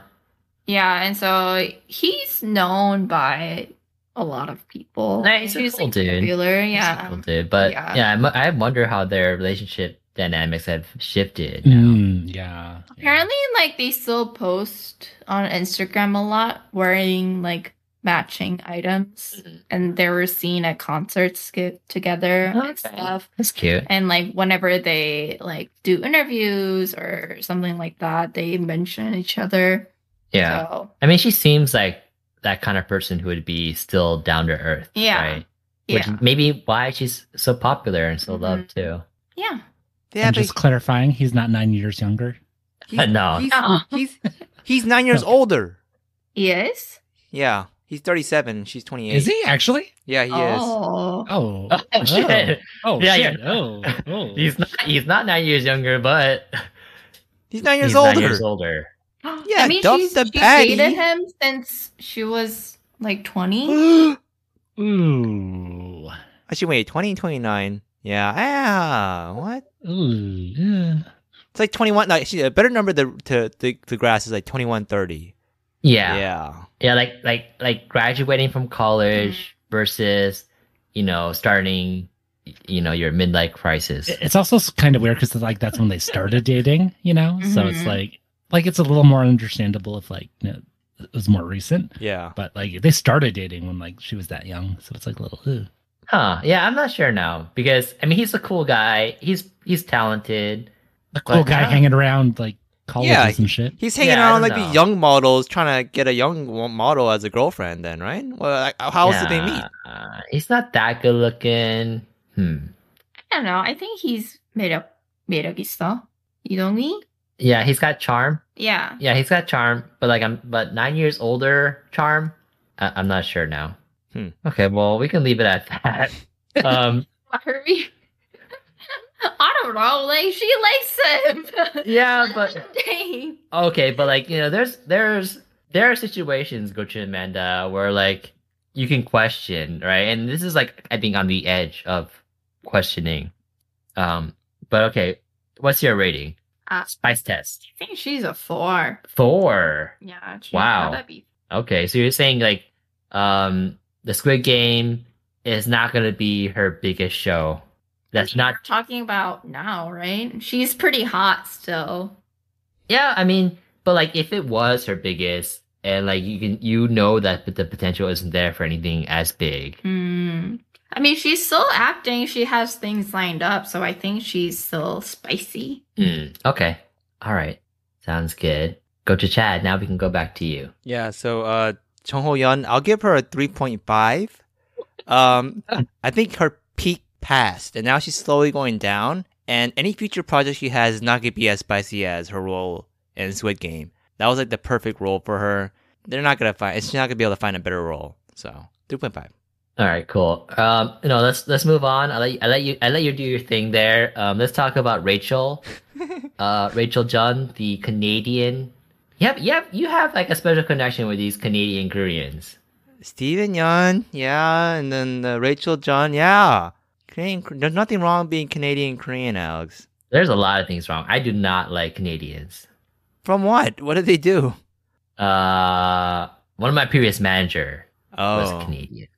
Yeah, and so he's known by a lot of people. Nah, he's a He's cool like, dude. popular, He's a yeah. cool dude. But yeah. yeah, I wonder how their relationship dynamics have shifted. Now. Mm, yeah. Apparently, like they still post on Instagram a lot, wearing like matching items, Mhm. and they were seen at concerts get together and Okay. stuff. That's cute. And like whenever they like do interviews or something like that, they mention each other. Yeah. So, I mean, she seems like that kind of person who would be still down to earth. Yeah. Right? Which yeah. maybe why she's so popular and so Mhm. loved too. Yeah. Yeah, and just clarifying, he's not nine years younger. He's, No. he's, No. he's he's nine years No. older. Yes. Yeah, he's 37. She's 28. Is he actually? Yeah, he is. oh. Oh. Oh, shit. Oh, Yeah, shit. yeah. Oh. oh. He's not. He's not nine years younger, but He's nine years he's older. nine years older. Yeah, I mean, dump she's, the she baddie. dated him since she was like 20. Ooh. Actually, wait, 20 and 29. Yeah, ah, what? Ooh. Yeah. It's like 21. No, actually, a better number to, to, to, to grass is like 21, 30. Yeah. Yeah. Yeah, like like like graduating from college versus, you know, starting you know, your midlife crisis. It's also kind of weird because like that's when they started dating, you know. So it's Mhm. like like it's a little more understandable if like you know, it was more recent. Yeah. But like they started dating when like she was that young, so it's like a little. Ugh. Huh. Yeah, I'm not sure now because I mean he's a cool guy. He's he's talented The cool But guy now- hanging around like colleges Yeah, and shit. He's hanging Yeah, I around don't like know. the young models, trying to get a young wo- model as a girlfriend. Then, right? Well, like, how else did they meet? Uh, he's not that good looking. Hmm. I don't know. I think he's 매력 매력 있어. 이동이? Yeah, he's got charm. Yeah. Yeah, he's got charm, but like I'm but nine years older charm. I, I'm not sure now. Hmm. Okay, well we can leave it at that. um, Harvey. I don't know. Like she likes him. Yeah, but- Dang. okay, but like you know, there's there's there are situations, Gochu and Amanda, where like you can question, right? And this is like I think on the edge of questioning. Um, but okay, what's your rating? Uh, Spice test I think she's a four. four. Yeah. Wow. be. Okay, so you're saying like um the Squid Game is not going to be her biggest show. That's not talking about now, right? She's pretty hot still. Yeah, I mean, but like if it was her biggest and like you can you know that the potential isn't there for anything as big. Hmm. I mean, she's still acting. She has things lined up, so I think she's still spicy. Hmm, okay. All right. Sounds good. Gochu Chad. Now we can go back to you. Yeah, so uh Jung Ho-yeon, I'll give her a 3.5. Um I think her peak passed and now she's slowly going down and any future project she has is not going to be as spicy as her role in Squid Game. That was like the perfect role for her. They're not going to find she's not going to be able to find a better role. So, 3.5. All right, cool. Um, no, let's let's move on. I let you, I let you I let you do your thing there. Um, let's talk about Rachel. uh, Rachel John, the Canadian. Yep, yep. you have like a special connection with these Canadian Koreans. Steven Yeun, yeah, and then uh, Rachel John, yeah. There's nothing wrong being Canadian Korean, Alex. There's a lot of things wrong. I do not like Canadians. From what? What did they do? Uh, one of my previous manager was Oh, Canadian.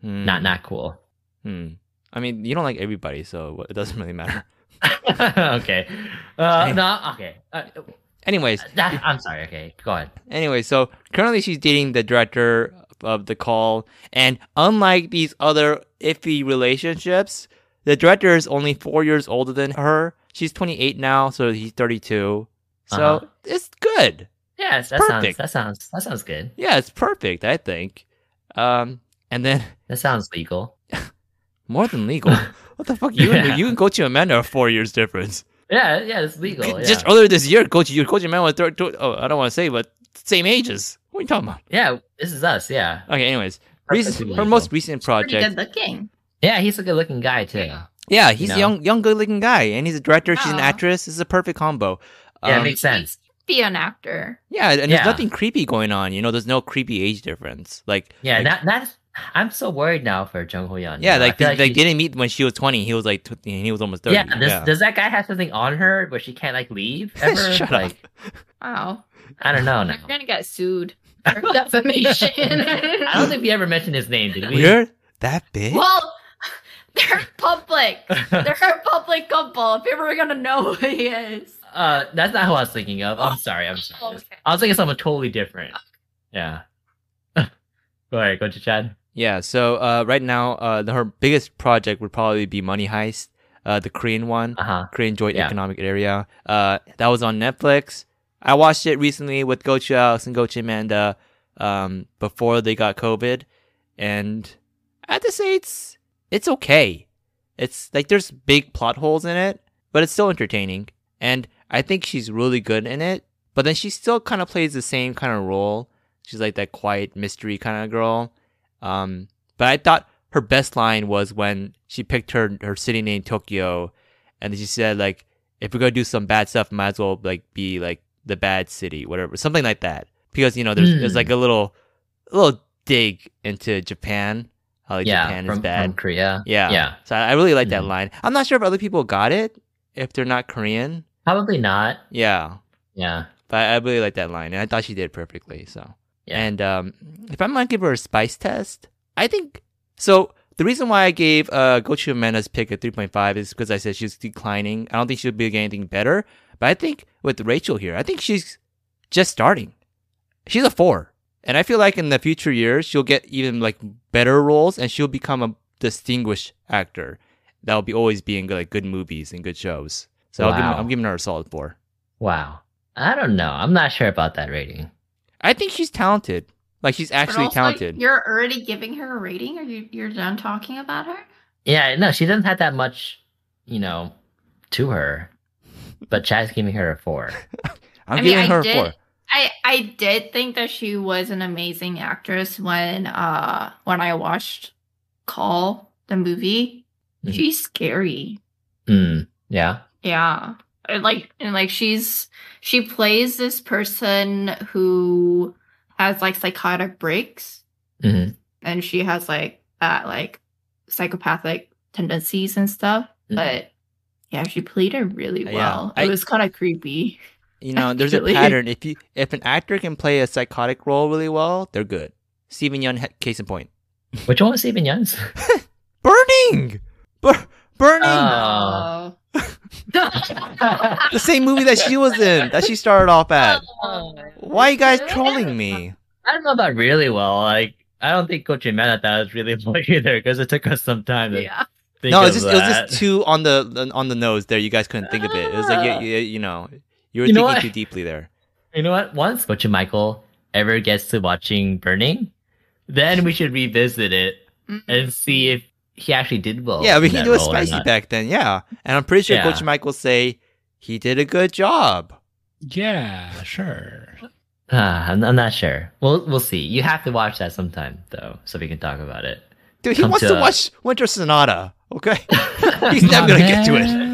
hmm, Not not cool. Hmm. I mean, you don't like everybody, so it doesn't really matter. okay. Uh, no. Okay. Uh, Anyways, that, I'm sorry. Okay. Go ahead. anyway, so currently she's dating the director of the call, and unlike these other iffy relationships, the director is only four years older than her. She's 28 now, so he's 32. So Uh-huh. it's good. Yes, that sounds Perfect. that sounds that sounds good. Yeah, it's perfect, I think. Um, and then That sounds legal. more than legal. what the fuck? You Yeah. and you and Gochu Amanda are four years difference. Yeah, yeah, it's legal. Yeah. Just earlier this year, Coach, you Gochu Amanda was thir- tw- oh, I don't want to say, but same ages. What are you talking about? yeah, this is us. Yeah, Okay, anyways, recent, her most recent Pretty project. good looking. yeah, he's a good-looking guy too. Yeah, he's You a know? young, young, good-looking guy, and he's a director. She's an actress. This is a perfect combo. Yeah, it Um, makes sense. Be an actor. yeah, and Yeah. there's nothing creepy going on. You know, there's no creepy age difference. Like, Yeah, like, that that's. I'm so worried now for Jung Ho Yeon. yeah, you know? Like, they, they didn't meet when she was 20. He was like, tw- he was almost 30. Yeah, does, does that guy have something on her where she can't like leave ever? Shut like, up. Wow. I don't know. Now. You're gonna get sued for defamation. I don't think we ever mentioned his name, did we? We're that big? Well, they're public. They're a public couple. People are gonna know who he is. Uh, that's not who I was thinking of. I'm sorry. I'm sorry. Oh, okay. I was thinking of someone totally different. Yeah. go ahead. Gochu Chad. Yeah, so uh, right now, uh, the, her biggest project would probably be Money Heist, uh, the Korean one, Uh huh. Korean Joint Yeah. Economic Area. Uh, that was on Netflix. I watched it recently with Gochu Alex and Gochu Amanda um, before they got COVID, and I have to say it's it's okay. It's like there's big plot holes in it, but it's still entertaining, and I think she's really good in it. But then she still kind of plays the same kind of role. She's like that quiet mystery kind of girl. Um, but I thought her best line was when she picked her her city name Tokyo, and she said like, if we're gonna do some bad stuff, might as well like be like the bad city, whatever, something like that. Because you know, there's there's Hmm. like a little a little dig into Japan, how like yeah, Japan from, is bad. from Korea. yeah, Yeah. So I really like that Mhm. line. I'm not sure if other people got it if they're not Korean. Probably not. Yeah, Yeah. but I really like that line, and I thought she did perfectly. So Yeah. And um, if I'm gonna give her a spice test, I think so. The reason why I gave uh, Gochu Amanda's pick a 3.5 is because I said she's declining. I don't think she'll be getting anything better. But I think with Rachel here, I think she's just starting. She's a four. And I feel like in the future years, she'll get even like better roles and she'll become a distinguished actor that will be always be in like good movies and good shows. So I'll give, Wow. I'm giving her a solid four. Wow. I don't know. I'm not sure about that rating. I think she's talented. Like she's actually also, talented. You're already giving her a rating? Are you you're done talking about her? Yeah, no, she doesn't have that much, you know, to her. But Chad's giving her a four. I'm I mean, giving I her a did- four. I I did think that she was an amazing actress when uh when I watched Call the movie. Mhm. She's scary. Mm, yeah. Yeah. And like and like she's she plays this person who has like psychotic breaks hmm and she has like that like psychopathic tendencies and stuff. Mhm. But yeah, she played it really Yeah, well. I- it was kind of creepy. You know, there's a pattern. If you if an actor can play a psychotic role really well, they're good. Steven Yeun, case in point. Which one was Steven Yeun's? Burning, Bur- burning. Uh, the same movie that she was in, that she started off at. Why are you guys trolling me? I don't know about really well. Like, I don't think Gochu Amanda thought it was really well either because it took us some time to yeah. Think No, of it's just it was just too on the on the nose there. You guys couldn't think of it. It was like you, you, you know you were You know thinking what? too deeply there. You know what? Once Gochu Michael ever gets to watching Burning, then we should revisit it and see if he actually did well. yeah, we can do a spicy not. back then. Yeah, and I'm pretty sure Yeah. Gochu Mike will say he did a good job. Yeah, sure. Ah, I'm, I'm not sure. We'll we'll see. You have to watch that sometime though, so we can talk about it. Dude, he Come wants to- to watch Winter Sonata. Okay, he's never gonna get to it.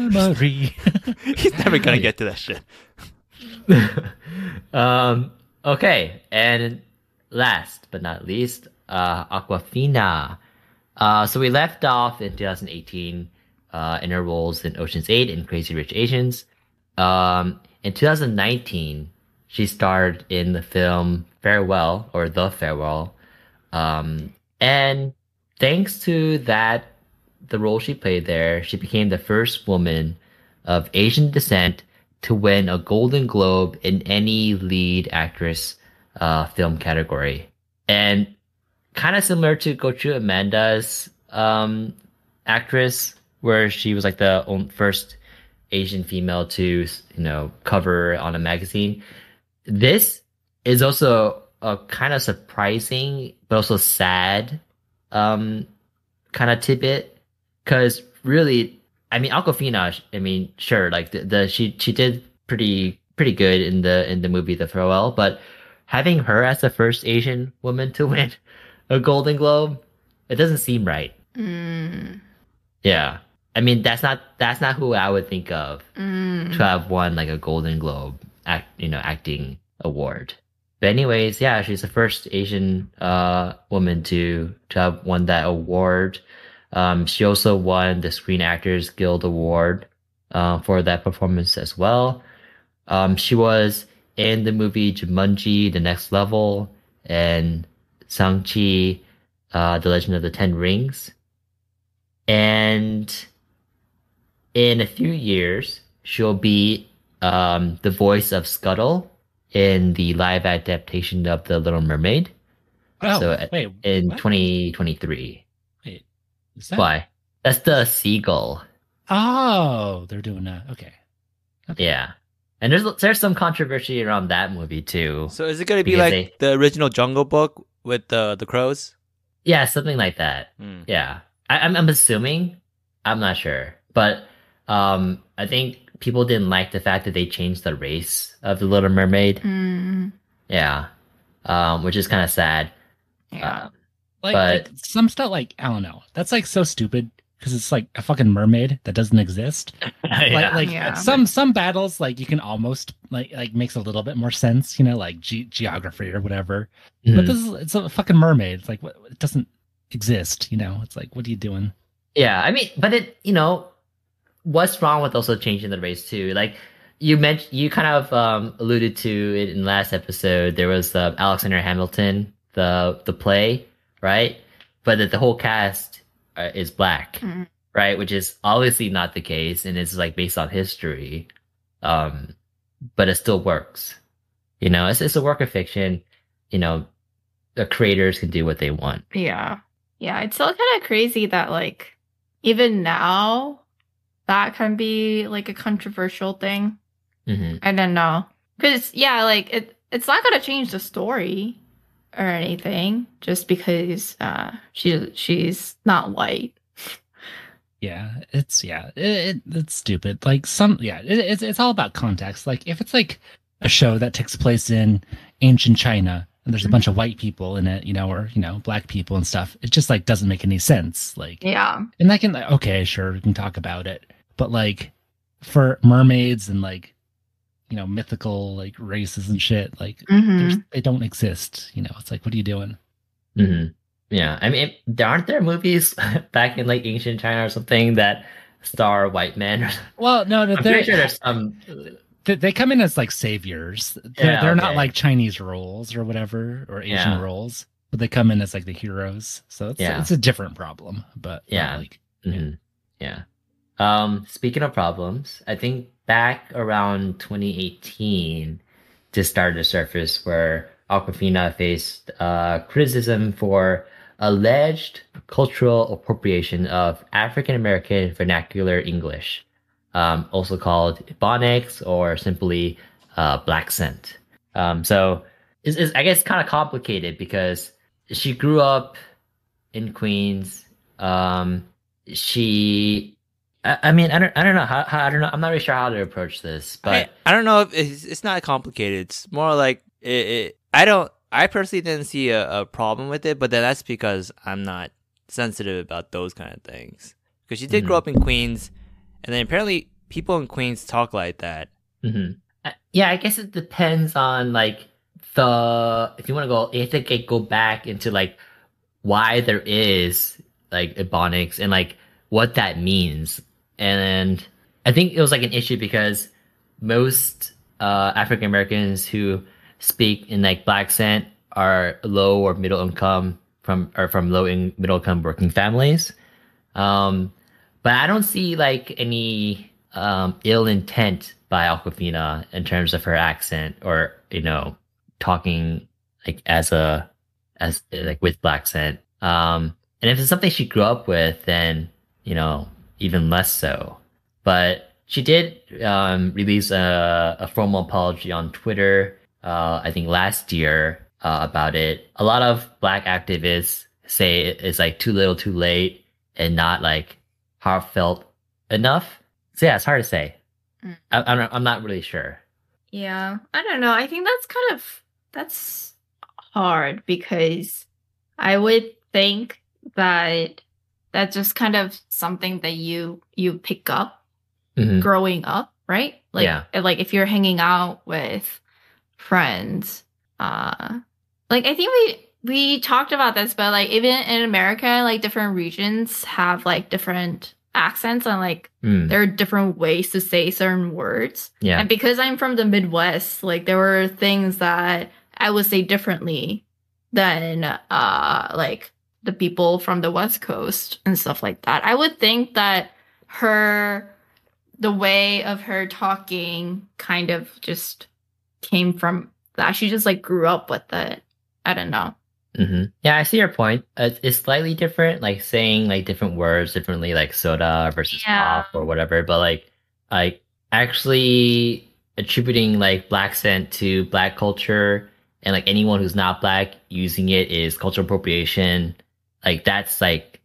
He's never gonna get to that shit. um. Okay, and last but not least, uh, Awkwafina. Uh, so we left off in 2018 uh, in her roles in Ocean's Eight and Crazy Rich Asians. Um, in 2019, she starred in the film Farewell or The Farewell. Um, and thanks to that, the role she played there, she became the first woman of Asian descent to win a Golden Globe in any lead actress uh, film category. And kind of similar to Gochu Amanda's um, actress, where she was like the first Asian female to, you know, cover on a magazine. This is also a kind of surprising, but also sad um, kind of tidbit. Because really, I mean, Awkwafina. I mean, sure, like the, the she she did pretty pretty good in the in the movie The Farewell, but having her as the first Asian woman to win a Golden Globe, it doesn't seem right. Mm, Yeah, I mean that's not that's not who I would think of mm. to have won like a Golden Globe act you know acting award. But anyways, yeah, she's the first Asian uh woman to to have won that award. Um, she also won the Screen Actors Guild Award uh, for that performance as well. Um, she was in the movie Jumanji: The Next Level and Shang-Chi: uh, The Legend of the Ten Rings. And in a few years, she'll be um, the voice of Scuttle in the live adaptation of The Little Mermaid Oh, So, uh, wait. in what? 2023. Is that- Why? That's the seagull. Oh, they're doing that. Okay. Yeah. And there's there's some controversy around that movie too. So is it gonna be Because like the original Jungle Book with the the crows? Yeah, something like that. Hmm. Yeah, I, I'm I'm assuming. I'm not sure, but um, I think people didn't like the fact that they changed the race of the Little Mermaid. Mm, Yeah, um, which is kind of sad. yeah. Um, Like, But- like some stuff, like I don't know. That's like so stupid because it's like a fucking mermaid that doesn't exist. Like, yeah. like Yeah. some some battles, like you can almost like like makes a little bit more sense, you know, like ge- geography or whatever. But Mhm. this is it's a fucking mermaid. It's like what, it doesn't exist, you know. It's like what are you doing? Yeah, I mean, but it, you know, what's wrong with also changing the race too? Like, you mentioned you kind of um, alluded to it in the last episode. There was uh, Alexander Hamilton, the the play, right? But that the whole cast uh, is black, Mhm. right? Which is obviously not the case, and it's like based on history. Um, but it still works. You know, it's it's a work of fiction. You know, the creators can do what they want. Yeah. Yeah. It's still kind of crazy that, like, even now, that can be like a controversial thing. hmm I don't know. Because, yeah, like, it, it's not to change the story or anything just because uh, she she's not white. Yeah, it's yeah, it, it, it's stupid. Like some, yeah, it, it's it's all about context. Like if it's like a show that takes place in ancient China and there's a bunch of white people in it, you know, or you know, black people and stuff, it just like doesn't make any sense. Like, Yeah. and that can like, okay, sure, we can talk about it, but like for mermaids and like you know mythical like races and shit, like hmm they don't exist. You know, it's like, what are you doing? hmm Yeah, I mean, there aren't there movies back in like ancient China or something that star white men? Well, no, no, I'm they're pretty sure there's some. they, they come in as like saviors. They're, Yeah, they're not like Chinese roles or whatever or Asian Yeah. roles, but they come in as like the heroes. So it's Yeah. it's a different problem. But Yeah. like Mhm. Yeah. Um, speaking of problems, I think back around 2018, this started to surface where Awkwafina faced uh, criticism for alleged cultural appropriation of African American vernacular English, um, also called Ebonics or simply uh, Blaccent. Um, so it's, it's, I guess, kind of complicated because she grew up in Queens. Um, she I, I mean i don't i don't know how, how i don't know i'm not really sure how to approach this but I, I don't know if it's, it's not complicated. It's more like it, it. I don't. I personally didn't see a, a problem with it, but then that's because I'm not sensitive about those kind of things. Because she did grow up in Queens, and then apparently people in Queens talk like that. mhm. Uh, yeah i guess it depends on like the if you want to go you have to go back into like why there is like ebonics and like what that means and i think it was like an issue because most uh african americans who speak in like blaccent are low or middle income from or from low in middle income working families. Um but i don't see like any um ill intent by awkwafina in terms of her accent or you know talking like as a as like with blaccent um and if it's something she grew up with then you know even less so but she did um, release a, a formal apology on Twitter, uh, I think last year, uh, about it. A lot of black activists say it's like too little, too late, and not like heartfelt enough. So yeah, it's hard to say. Mm. I, I'm I'm not really sure. Yeah, I don't know. I think that's kind of that's hard because I would think that that's just kind of something that you you pick up Mhm. growing up, right? Like Yeah. like if you're hanging out with friends, uh like I think we we talked about this, but like even in America, like different regions have like different accents and like Mm, there are different ways to say certain words. yeah. And because I'm from the Midwest, like there were things that I would say differently than uh like the people from the West Coast and stuff like that. I would think that her the way of her talking kind of just came from that. She just like grew up with it. I don't know. hmm Yeah, I see your point. Uh, it's slightly different, like saying like different words differently, like soda versus Yeah. pop or whatever. But like, like actually attributing like blaccent to black culture and like anyone who's not black using it is cultural appropriation. Like that's like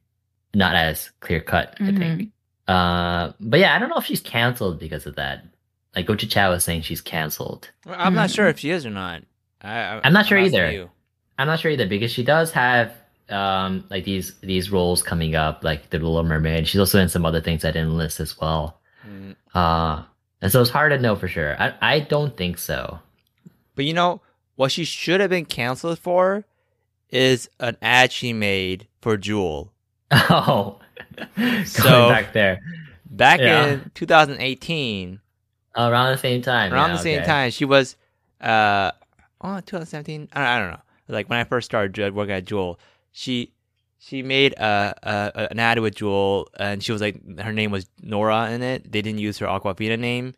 not as clear cut. I think. Uh, but yeah, I don't know if she's canceled because of that. Like Gochu Chow was saying, she's canceled. Well, I'm not Mhm. sure if she is or not. I, I, I'm not sure asking either. you. I'm not sure either because she does have um like these these roles coming up, like the Little Mermaid. She's also in some other things I didn't list as well. Mm. Uh and so it's hard to know for sure. I I don't think so. But you know what she should have been canceled for is an ad she made for Juul Oh, going So- back there. back Yeah. in 2018. Around the same time. around yeah, the same okay. time. She was, uh, oh, 2017. I don't, I don't know. Like when I first started working at Juul, she she made a, a an ad with Juul, and she was like, her name was Nora in it. They didn't use her Awkwafina name,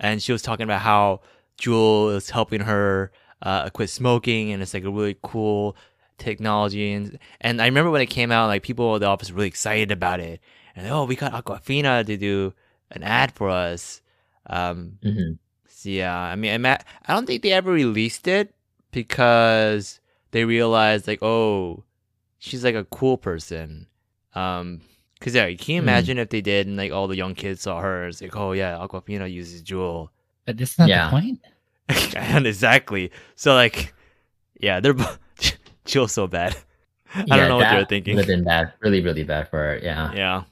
and she was talking about how Juul is helping her uh, quit smoking, and it's like a really cool technology. And and I remember when it came out, like people at the office were really excited about it, and oh, we got Awkwafina to do an ad for us. Um, Mhm. so yeah, I mean, I'm at, I don't think they ever released it because they realized like, oh, she's like a cool person. Um, cause yeah, can you Hmm. imagine if they did and like all the young kids saw her? It's like, oh yeah, Awkwafina uses Juul. But that's not Yeah. the point. and exactly. So like, yeah, they're both Juul's so bad. I Yeah, don't know what they're thinking. Would have been bad, really, really bad for her. Yeah. Yeah.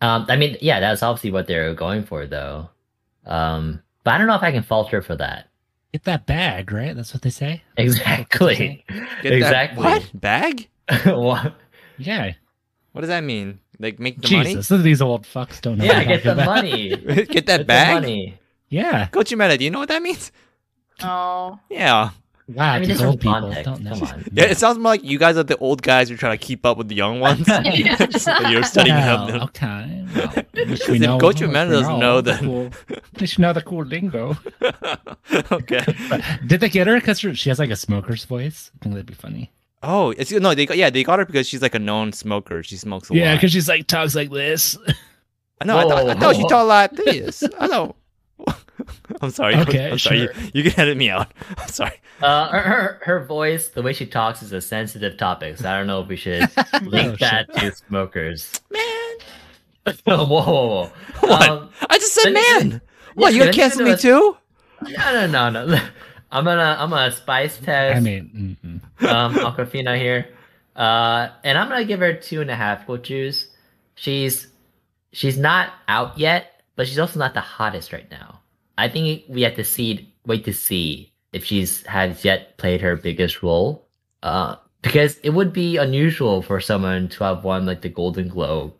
Um, I mean, yeah, that's obviously what they're going for, though. Um, but I don't know if I can falter for that. Get that bag, right? That's what they say. Exactly. Get that- exactly. what bag? What? Yeah. What does that mean? Like make the money. Jesus, these old fucks don't know. Yeah, get the about. money. money? Get that Get the bag. money. Yeah. Gochu Meta, do you know what that means? Oh. Yeah. Wow, I mean, these there's old people don't know. Come on. Yeah, it sounds more like you guys are the old guys who are trying to keep up with the young ones. You're studying Well, them. okay. Well, at least Because we if know- Gochu we Amanda doesn't know, the then cool- At least you know the cool lingo. okay. Did they get her because she has like a smoker's voice? I think that'd be funny. Oh, it's no, they got yeah, they got her because she's like a known smoker. She smokes a Yeah, lot. because she's like talks like this. no, I thought, I thought she talked like this. I know. I'm sorry. Okay, I'm sorry. sure. You, you can edit me out. I'm sorry. Uh, her, her her voice, the way she talks, is a sensitive topic. So I don't know if we should link Oh, that to smokers. Man, whoa, whoa, whoa! What? Um, I just said let me- man. What? You Yeah, gonna me cancel me a- too? no, no, no, no. I'm gonna I'm gonna spice test. I mean, mm-mm. um, Awkwafina here, uh, and I'm gonna give her two and a half gochus. She's she's not out yet, but she's also not the hottest right now. I think we have to see wait to see if she's has yet played her biggest role, uh, because it would be unusual for someone to have won like the Golden Globe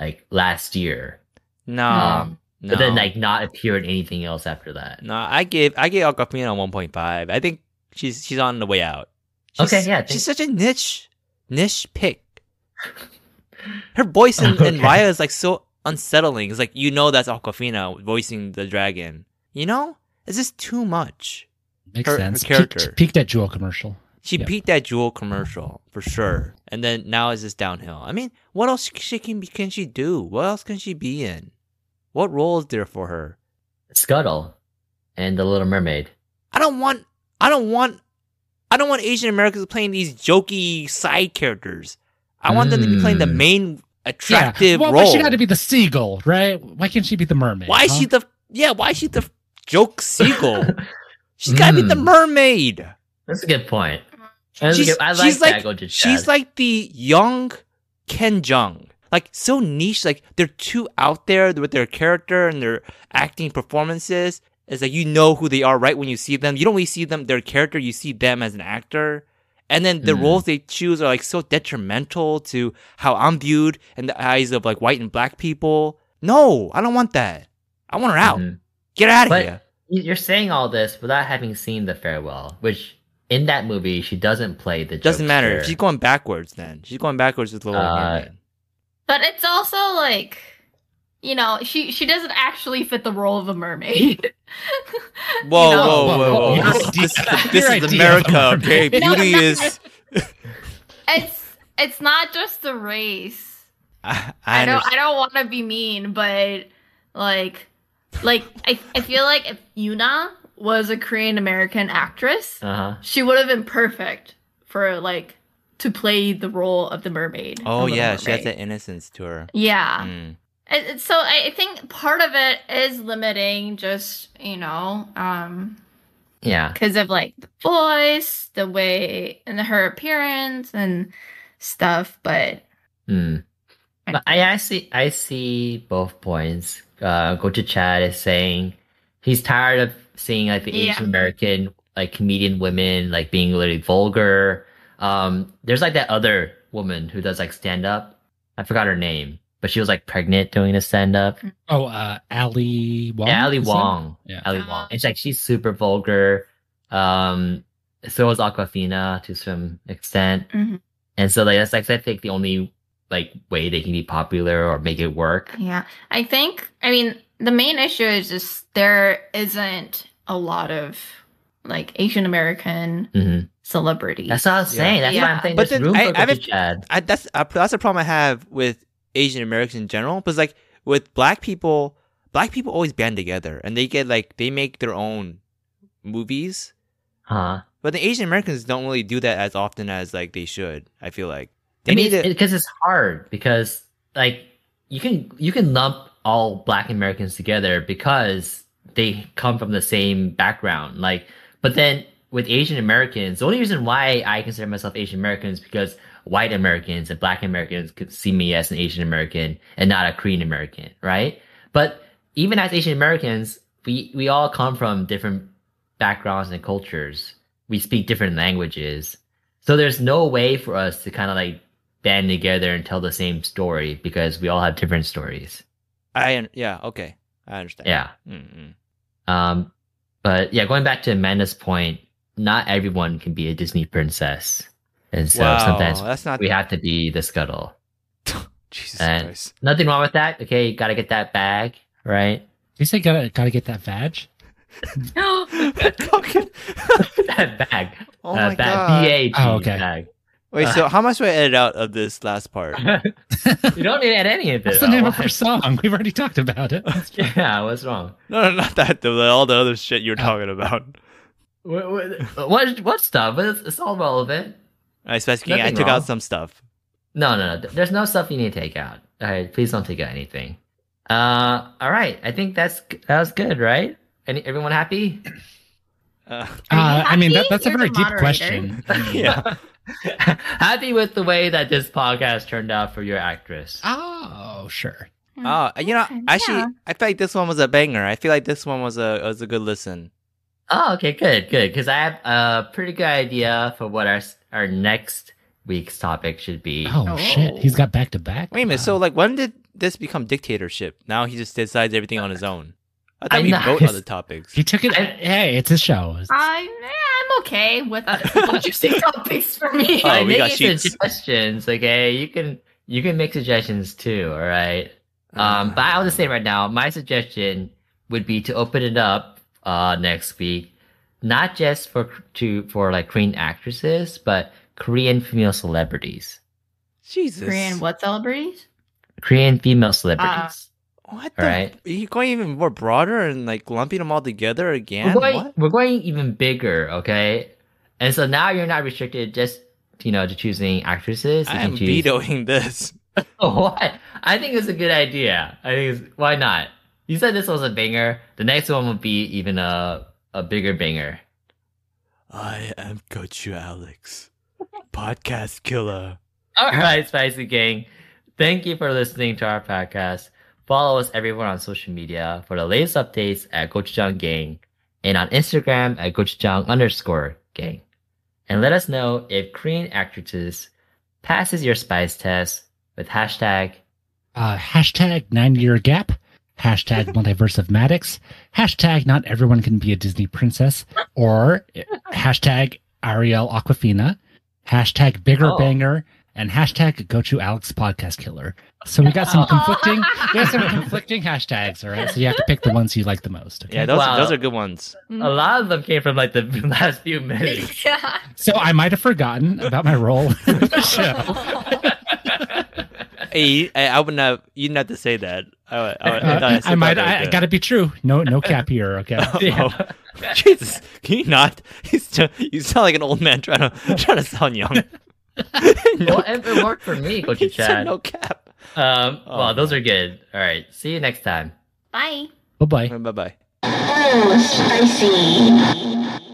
like last year, No, Um, no. but then like not appear in anything else after that. no. I gave I gave Awkwafina a 1.5. I think she's she's on the way out. She's, Okay, yeah, She's such a niche niche pick. Her voice in, in Okay. Raya is like so unsettling. It's like you know that's Awkwafina voicing the dragon. You know, is this too much. makes Her- her sense. character. Peaked, peaked at Juul commercial. She Yep. peaked that Juul commercial for sure, and then now is this downhill. I mean, what else she can can she do? What else can she be in? What role is there for her? Scuttle and the Little Mermaid. I don't want. I don't want. I don't want Asian Americans playing these jokey side characters. I want them to be playing the Mm. main attractive yeah. Well, role. why she got to be the seagull, right? Why can't she be the mermaid? Why is huh? she the yeah? Why is she the joke seagull? She's got to be the Mm. mermaid. That's a good point. That's She's, good- I like she's like she's like the young Ken Jeong. Like so niche. Like they're too out there with their character and their acting performances. It's like you know who they are right when you see them. You don't really see them their character. You see them as an actor. And then the Mm. roles they choose are like so detrimental to how I'm viewed in the eyes of like white and black people. No, I don't want that. I want her out. Mhm. Get out of But here. you're saying all this without having seen the farewell, which in that movie she doesn't play the. Doesn't matter. She's going backwards then. She's going backwards with Little Uh, Mermaid. But it's also like, you know, she she doesn't actually fit the role of a mermaid. Whoa, you know? whoa, whoa, whoa! Your This, this, this is America, okay? mermaid. No, Beauty no. is. it's it's not just the race. I, I, I, don't. I don't want to be mean, but like like I I feel like if Yuna was a Korean American actress, Uh-huh. she would have been perfect for like to play the role of the mermaid. Oh of Little yeah, she has Mermaid. that innocence to her. Yeah. Mm. It- it- so I I think part of it is limiting just, you know, um Yeah. because of like the voice, the way and her appearance and stuff, but Hmm. But I, I see. I see both points. Uh, Gochu Chad is saying he's tired of seeing like the Yeah. Asian American like comedian women like being literally vulgar. Um, there's like that other woman who does like stand up. I forgot her name, but she was like pregnant doing the stand up. Oh, uh, Ali Wong. Yeah, Ali is Wong. Yeah. Ali Ah. Wong. It's like she's super vulgar. Um, so is Awkwafina to some extent. Mhm. And so like that's like I think the only like way they can be popular or make it work. Yeah. I think, I mean, the main issue is just there isn't a lot of like Asian American hmm celebrities. That's what I was saying. That's why Yeah. I'm saying But there's then room I- for I haven't- I, that's uh, that's the problem I have with Asian Americans in general. Because like with black people, black people always band together and they get like they make their own movies. Huh? But the Asian Americans don't really do that as often as like they should. I feel like they I mean, need to. because it's hard because like you can you can lump all Black Americans together because they come from the same background. Like, but then with Asian Americans, the only reason why I consider myself Asian American is because white Americans and Black Americans could see me as an Asian American and not a Korean American, right? But even as Asian Americans, we we all come from different backgrounds and cultures. We speak different languages. So there's no way for us to kind of like band together and tell the same story because we all have different stories. I yeah okay I understand. Yeah. Mm-mm. Um, but yeah, going back to Amanda's point, not everyone can be a Disney princess. And so wow, sometimes that's not we have to be the scuttle. Jesus and- Christ. Nothing wrong with that. Okay. Got to get that bag, right? You say gotta gotta get that badge. no, that bag. oh uh, my bag. god. B-A-G Oh, okay. bag. Wait, so how much do I edit out of this last part? you don't need to add any of it. That's the name of Why? our song. We've already talked about it. Yeah, what's wrong? No, no, not that. The, all the other shit you're Oh. talking about. What, what, what, what stuff? It's, it's all relevant. I specifically, I Nothing took wrong. out some stuff. No, no, no. There's no stuff you need to take out. All right, please don't take out anything. Uh, all right. I think that's that was good, right? Any, everyone happy? Uh, Are you Uh, I mean, that, that's a You're very deep question. yeah. happy with the way that this podcast turned out for your actress. Oh, sure. Oh, uh, you know, Okay, actually, yeah. I feel like this one was a banger. I feel like this one was a was a good listen. Oh, okay, good, good. Because I have a pretty good idea for what our our next week's topic should be. Oh, Oh. shit. He's got back to back. Wait a minute. So, like, when did this become dictatorship? Now he just decides everything on his own. I thought I we know. vote on the topics. he took it. I- hey, it's a show. I'm, I'm okay with other people choosing topics for me. Oh, By we got making sheets. suggestions, okay? You can you can make suggestions too, all right? Um, but I'll just say right now, my suggestion would be to open it up uh next week, not just for to for like Korean actresses, but Korean female celebrities, Jesus. Korean what celebrities? Korean female celebrities. What? The, right. Are you going even more broader and like lumping them all together again? we're going What? we're going even bigger, okay? And so now you're not restricted just you know to choosing actresses. You I am choose vetoing this. Oh, what? I think it's a good idea. I think it's, why not? You said this was a banger. The next one would be even a a bigger banger. I am Gochu Alex, podcast killer. All right, Spicy Gang. Thank you for listening to our podcast. Follow us everywhere on social media for the latest updates at Gochujang Gang and on Instagram at Gochujang underscore gang. And let us know if Korean actresses passes your spice test with hashtag Uh, hashtag nine year gap. Hashtag multiverse of Maddux. Hashtag not everyone can be a Disney princess. Or hashtag Ariel Awkwafina. Hashtag bigger Oh. banger. And hashtag Gochu Alex podcast killer. So we got some conflicting, we got some conflicting hashtags. All right. So you have to pick the ones you like the most. Okay? Yeah, those Wow. those are good ones. a lot of them came from like the last few minutes. yeah. So I might have forgotten about my role in the show. Hey, I, I wouldn't have. You didn't have to say that. I, I, I, Uh, I, said might. I, I got to be true. No, no cap here. Okay. Yeah. Oh, Jesus, can you not? He's t- you sound like an old man trying to trying to sound young. no, well, it, it worked for me, Gochu he said Chad. no cap. Um, Oh, well, those are good. All right. See you next time. Bye. Bye bye. Bye bye. Oh, spicy.